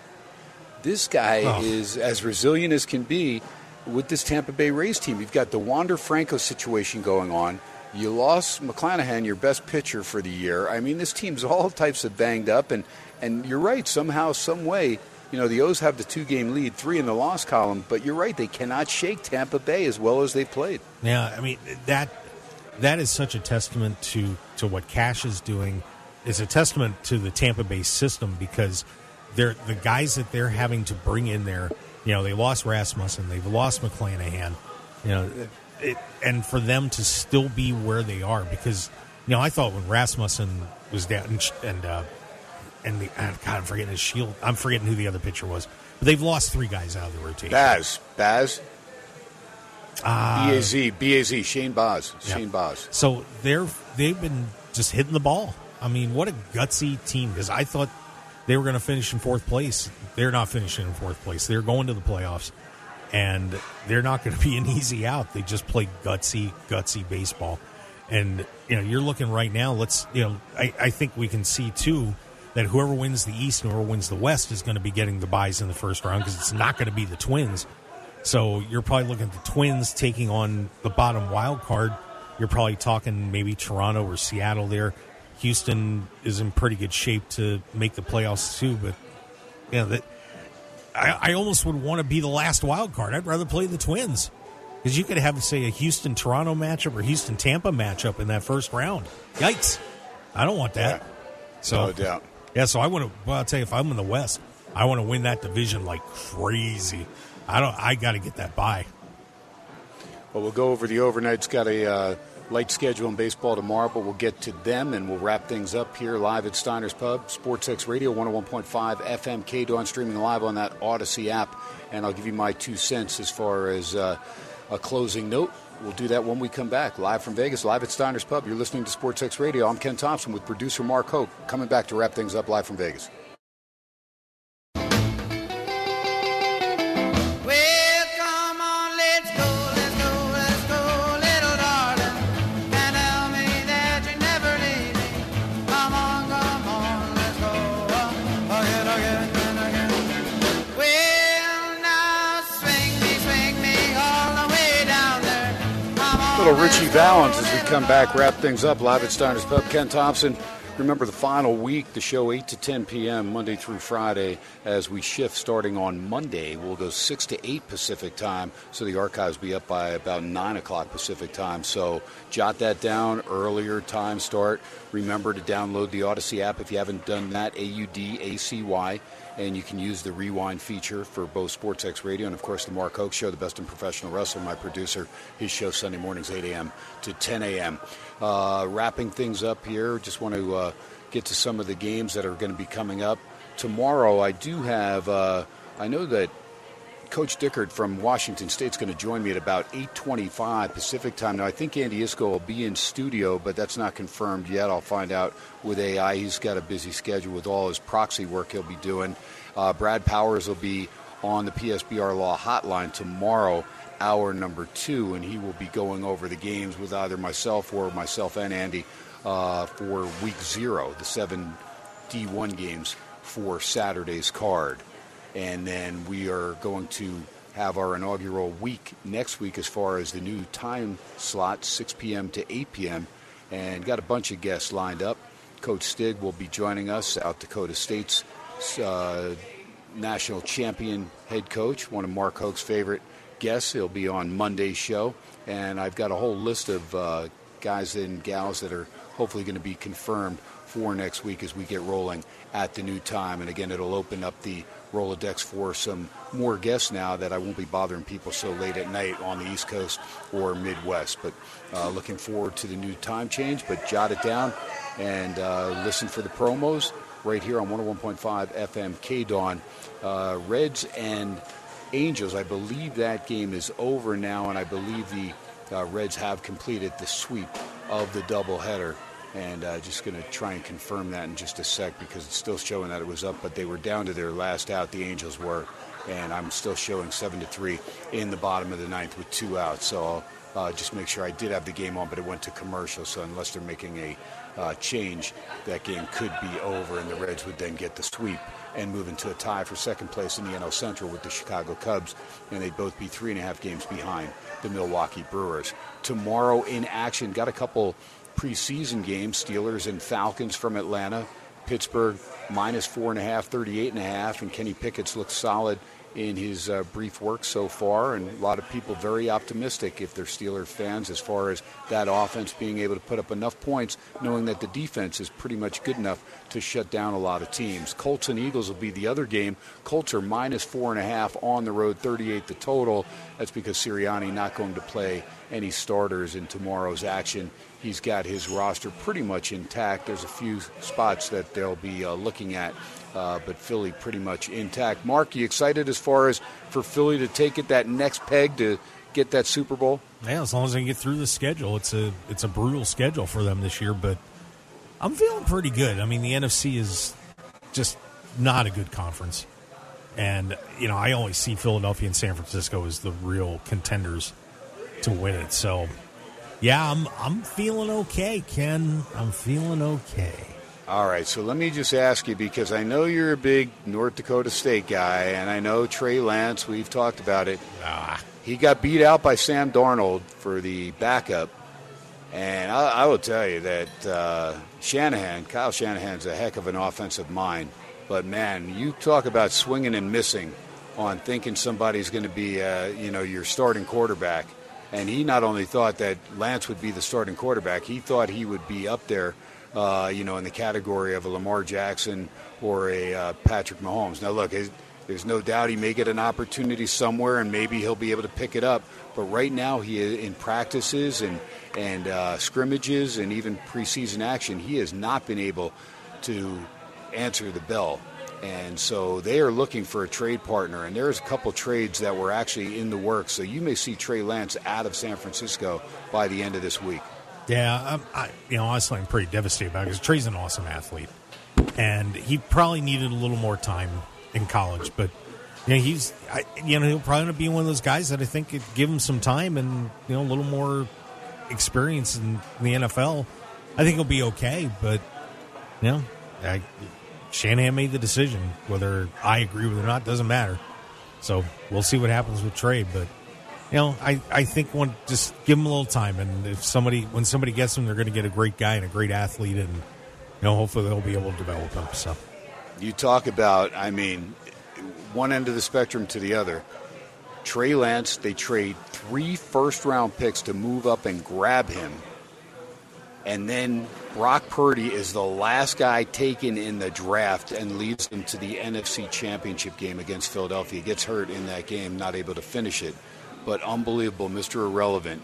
Speaker 2: This guy oh. is as resilient as can be with this Tampa Bay Rays team. You've got the Wander Franco situation going on. You lost McClanahan, your best pitcher for the year. I mean, this team's all types of banged up, and and you're right. Somehow, some way, you know, the O's have the two-game lead, three in the loss column. But you're right; they cannot shake Tampa Bay as well as they've played.
Speaker 5: Yeah, I mean that that is such a testament to to what Cash is doing. Is a testament to the Tampa Bay system because they're the guys that they're having to bring in there. You know, they lost Rasmussen, they've lost McClanahan. You know, it, and for them to still be where they are because you know I thought when Rasmussen was down and and, uh, and the God I'm forgetting his shield I'm forgetting who the other pitcher was but they've lost three guys out of the rotation.
Speaker 2: Baz Baz. Uh, B-A-Z, B-A-Z, Shane Baz, yeah. Shane Baz.
Speaker 5: So they're they've been just hitting the ball. I mean, what a gutsy team! Because I thought they were going to finish in fourth place. They're not finishing in fourth place. They're going to the playoffs and they're not going to be an easy out. They just play gutsy, gutsy baseball. And, you know, you're looking right now, let's, you know, I, I think we can see too that whoever wins the East and whoever wins the West is going to be getting the buys in the first round because it's not going to be the Twins. So you're probably looking at the Twins taking on the bottom wild card. You're probably talking maybe Toronto or Seattle there. Houston is in pretty good shape to make the playoffs too, but you know that I, I almost would want to be the last wild card. I'd rather play the Twins because you could have, say, a Houston Toronto matchup or Houston Tampa matchup in that first round. Yikes! I don't want that.
Speaker 2: Yeah. So, no doubt.
Speaker 5: Yeah, so I want to. Well, I'll tell you, if I'm in the West, I want to win that division like crazy. I don't. I got to get that by.
Speaker 2: Well, we'll go over the overnight. It's got a. Uh, light schedule in baseball tomorrow, but we'll get to them and we'll wrap things up here live at Steiner's Pub, Sports X Radio, 101.5 FM, K Dawn, streaming live on that Audacy app. And I'll give you my two cents as far as uh, a closing note. We'll do that when we come back. Live from Vegas, live at Steiner's Pub. You're listening to Sports X Radio. I'm Ken Thomson with producer Mark Hoke, coming back to wrap things up live from Vegas. Little Ritchie Valens as we come back, wrap things up live at Steiner's Pub. Ken Thomson. Remember the final week, the show 8 to 10 p.m., Monday through Friday, as we shift starting on Monday. We'll go 6 to 8 Pacific time, so the archives be up by about 9 o'clock Pacific time. So jot that down, earlier time start. Remember to download the Audacy app if you haven't done that, A U D A C Y and you can use the rewind feature for both SportsX Radio and, of course, the Mark Hoke Show, the best in professional wrestling. My producer, his show Sunday mornings, 8 a.m. to 10 a.m. Uh, wrapping things up here, just want to uh, get to some of the games that are going to be coming up tomorrow. I do have. Uh, I know that Coach Dickert from Washington State is going to join me at about 8:25 Pacific time. Now I think Andy Iskoe will be in studio, but that's not confirmed yet. I'll find out with AI. He's got a busy schedule with all his proxy work he'll be doing. Uh, Brad Powers will be on the PSBR Law Hotline tomorrow, hour number two, and he will be going over the games with either myself or myself and Andy uh, for week zero, the seven D1 games for Saturday's card and then we are going to have our inaugural week next week as far as the new time slot 6 p.m. to 8 p.m. and got a bunch of guests lined up. Coach Stig will be joining us, South Dakota State's uh, national champion head coach, one of Mark Hoke's favorite guests. He'll be on Monday's show, and I've got a whole list of uh, guys and gals that are hopefully going to be confirmed for next week as we get rolling at the new time. And again, it'll open up the Rolodex for some more guests now that I won't be bothering people so late at night on the East Coast or Midwest. But uh, looking forward to the new time change. But jot it down and uh, listen for the promos right here on 101.5 FM K Dawn. Uh, Reds and Angels, I believe that game is over now, and I believe the uh, Reds have completed the sweep of the doubleheader. And uh, just going to try and confirm that in just a sec because it's still showing that it was up, but they were down to their last out. The Angels were, and I'm still showing seven to three in the bottom of the ninth with two outs. So I'll uh, just make sure I did have the game on, but it went to commercial. So unless they're making a uh, change, that game could be over, and the Reds would then get the sweep and move into a tie for second place in the NL Central with the Chicago Cubs, and they'd both be three and a half games behind the Milwaukee Brewers. Tomorrow in action, got a couple preseason games Steelers and Falcons from Atlanta. Pittsburgh minus four and a half, 38 and a half, and Kenny Pickett's looked solid in his uh, brief work so far, and a lot of people very optimistic if they're Steelers fans as far as that offense being able to put up enough points, knowing that the defense is pretty much good enough to shut down a lot of teams. Colts and Eagles will be the other game. Colts are minus four and a half on the road, 38 the total. That's because Sirianni not going to play any starters in tomorrow's action. He's got his roster pretty much intact. There's a few spots that they'll be uh, looking at uh, but Philly pretty much intact. Mark, you excited as far as for Philly to take it that next peg to get that Super Bowl?
Speaker 5: Yeah, as long as they can get through the schedule. It's a it's a brutal schedule for them this year, but I'm feeling pretty good. I mean, the NFC is just not a good conference. And, you know, I always see Philadelphia and San Francisco as the real contenders to win it. So, yeah, I'm I'm feeling okay, Ken. I'm feeling okay.
Speaker 2: All right, so let me just ask you because I know you're a big North Dakota State guy, and I know Trey Lance, we've talked about it. Ah. He got beat out by Sam Darnold for the backup. And I, I will tell you that uh, Shanahan, Kyle Shanahan's a heck of an offensive mind. But man, you talk about swinging and missing on thinking somebody's going to be, uh, you know, your starting quarterback. And he not only thought that Lance would be the starting quarterback, he thought he would be up there uh, you know, in the category of a Lamar Jackson or a uh, Patrick Mahomes. Now, look, there's no doubt he may get an opportunity somewhere, and maybe he'll be able to pick it up. But right now, he in practices and and uh, scrimmages and even preseason action, he has not been able to answer the bell. And so they are looking for a trade partner, and there's a couple trades that were actually in the works. So you may see Trey Lance out of San Francisco by the end of this week.
Speaker 5: Yeah, I'm, I, you know, honestly, I'm pretty devastated about it because Trey's an awesome athlete, and he probably needed a little more time in college. But know, he's, I, you know, he'll probably be one of those guys that I think give him some time and you know a little more experience in, the NFL. I think he'll be okay. But you know, I, Shanahan made the decision. Whether I agree with it or not doesn't matter. So we'll see what happens with Trey, but you know, I, I think one just give them a little time, and if somebody when somebody gets him, they're going to get a great guy and a great athlete, and you know, hopefully they'll be able to develop them. So,
Speaker 2: you talk about, I mean, one end of the spectrum to the other. Trey Lance, they trade three first round picks to move up and grab him. And then Brock Purdy is the last guy taken in the draft and leads them to the NFC Championship game against Philadelphia. Gets hurt in that game, not able to finish it but unbelievable, Mr. Irrelevant.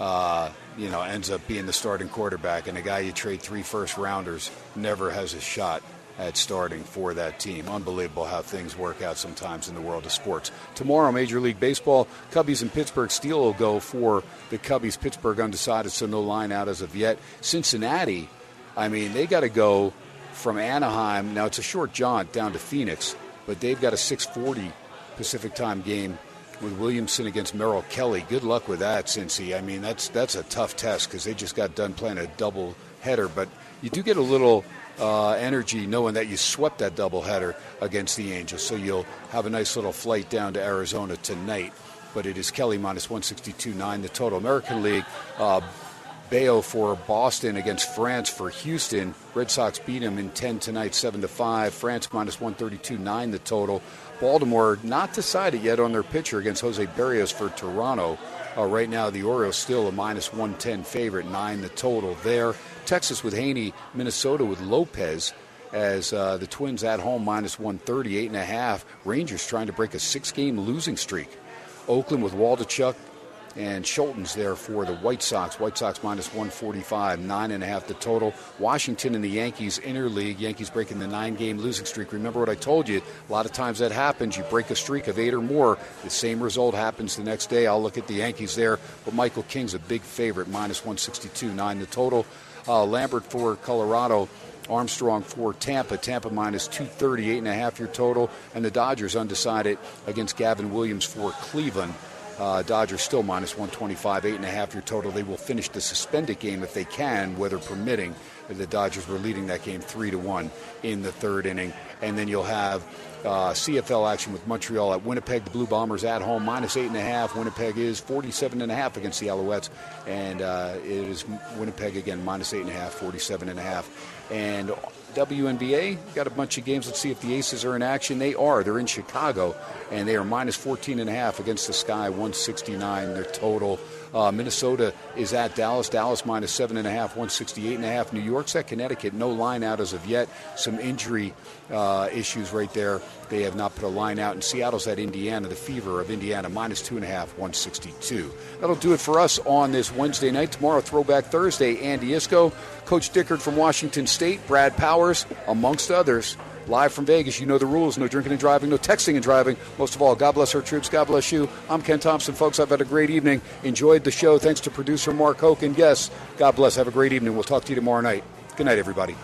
Speaker 2: Uh, you know, ends up being the starting quarterback, and a guy you trade three first rounders never has a shot at starting for that team. Unbelievable how things work out sometimes in the world of sports. Tomorrow, Major League Baseball, Cubbies and Pittsburgh Steele will go for the Cubbies. Pittsburgh undecided, so no line out as of yet. Cincinnati, I mean, they got to go from Anaheim. Now it's a short jaunt down to Phoenix, but they've got a 6:40 Pacific time game with Williamson against Merrill Kelly. Good luck with that, Cincy. I mean, that's that's a tough test because they just got done playing a double header, but you do get a little uh, energy knowing that you swept that double header against the Angels. So you'll have a nice little flight down to Arizona tonight. But it is Kelly minus 162.9 the total. American League. Uh, Bello for Boston against France for Houston. Red Sox beat him in 10 tonight, 7 to 5. France minus 132.9 the total. Baltimore not decided yet on their pitcher against Jose Berrios for Toronto. Uh, right now, the Orioles still a minus 110 favorite, nine the total there. Texas with Heaney, Minnesota with Lopez as uh, the Twins at home minus 138 and a half. Rangers trying to break a six game losing streak. Oakland with Waldichuk and Scholtens there for the White Sox. White Sox minus 145, nine and a half the total. Washington and the Yankees interleague. Yankees breaking the nine game losing streak. Remember what I told you? A lot of times that happens. You break a streak of eight or more, the same result happens the next day. I'll look at the Yankees there, but Michael King's a big favorite, minus 162, nine the total. Uh, Lambert for Colorado. Armstrong for Tampa. Tampa minus 238 and a half year total. And the Dodgers undecided against Gavin Williams for Cleveland. Uh, Dodgers still minus 125, eight and a half your total. They will finish the suspended game if they can, weather permitting. The Dodgers were leading that game three to one in the third inning, and then you'll have uh, CFL action with Montreal at Winnipeg. The Blue Bombers at home minus eight and a half. Winnipeg is 47 and a half against the Alouettes, and uh, it is Winnipeg again minus eight and a half, 47 and a half, and WNBA. Got a bunch of games. Let's see if the Aces are in action. They are. They're in Chicago, and they are minus 14 and a half against the Sky, 169 their total. Uh, Minnesota is at Dallas. Dallas minus seven and a half, 168 and a half. New York's at Connecticut. No line out as of yet. Some injury uh, issues right there. They have not put a line out. And Seattle's at Indiana. The Fever of Indiana minus two and a half, 162. That'll do it for us on this Wednesday night. Tomorrow, Throwback Thursday. Andy Iskoe, Coach Dickert from Washington State, Brad Powers, amongst others. Live from Vegas, you know the rules no drinking and driving, no texting and driving. Most of all, God bless our troops, God bless you. I'm Ken Thomson, folks. I've had a great evening. Enjoyed the show. Thanks to producer Mark Hoke and guests. God bless. Have a great evening. We'll talk to you tomorrow night. Good night, everybody.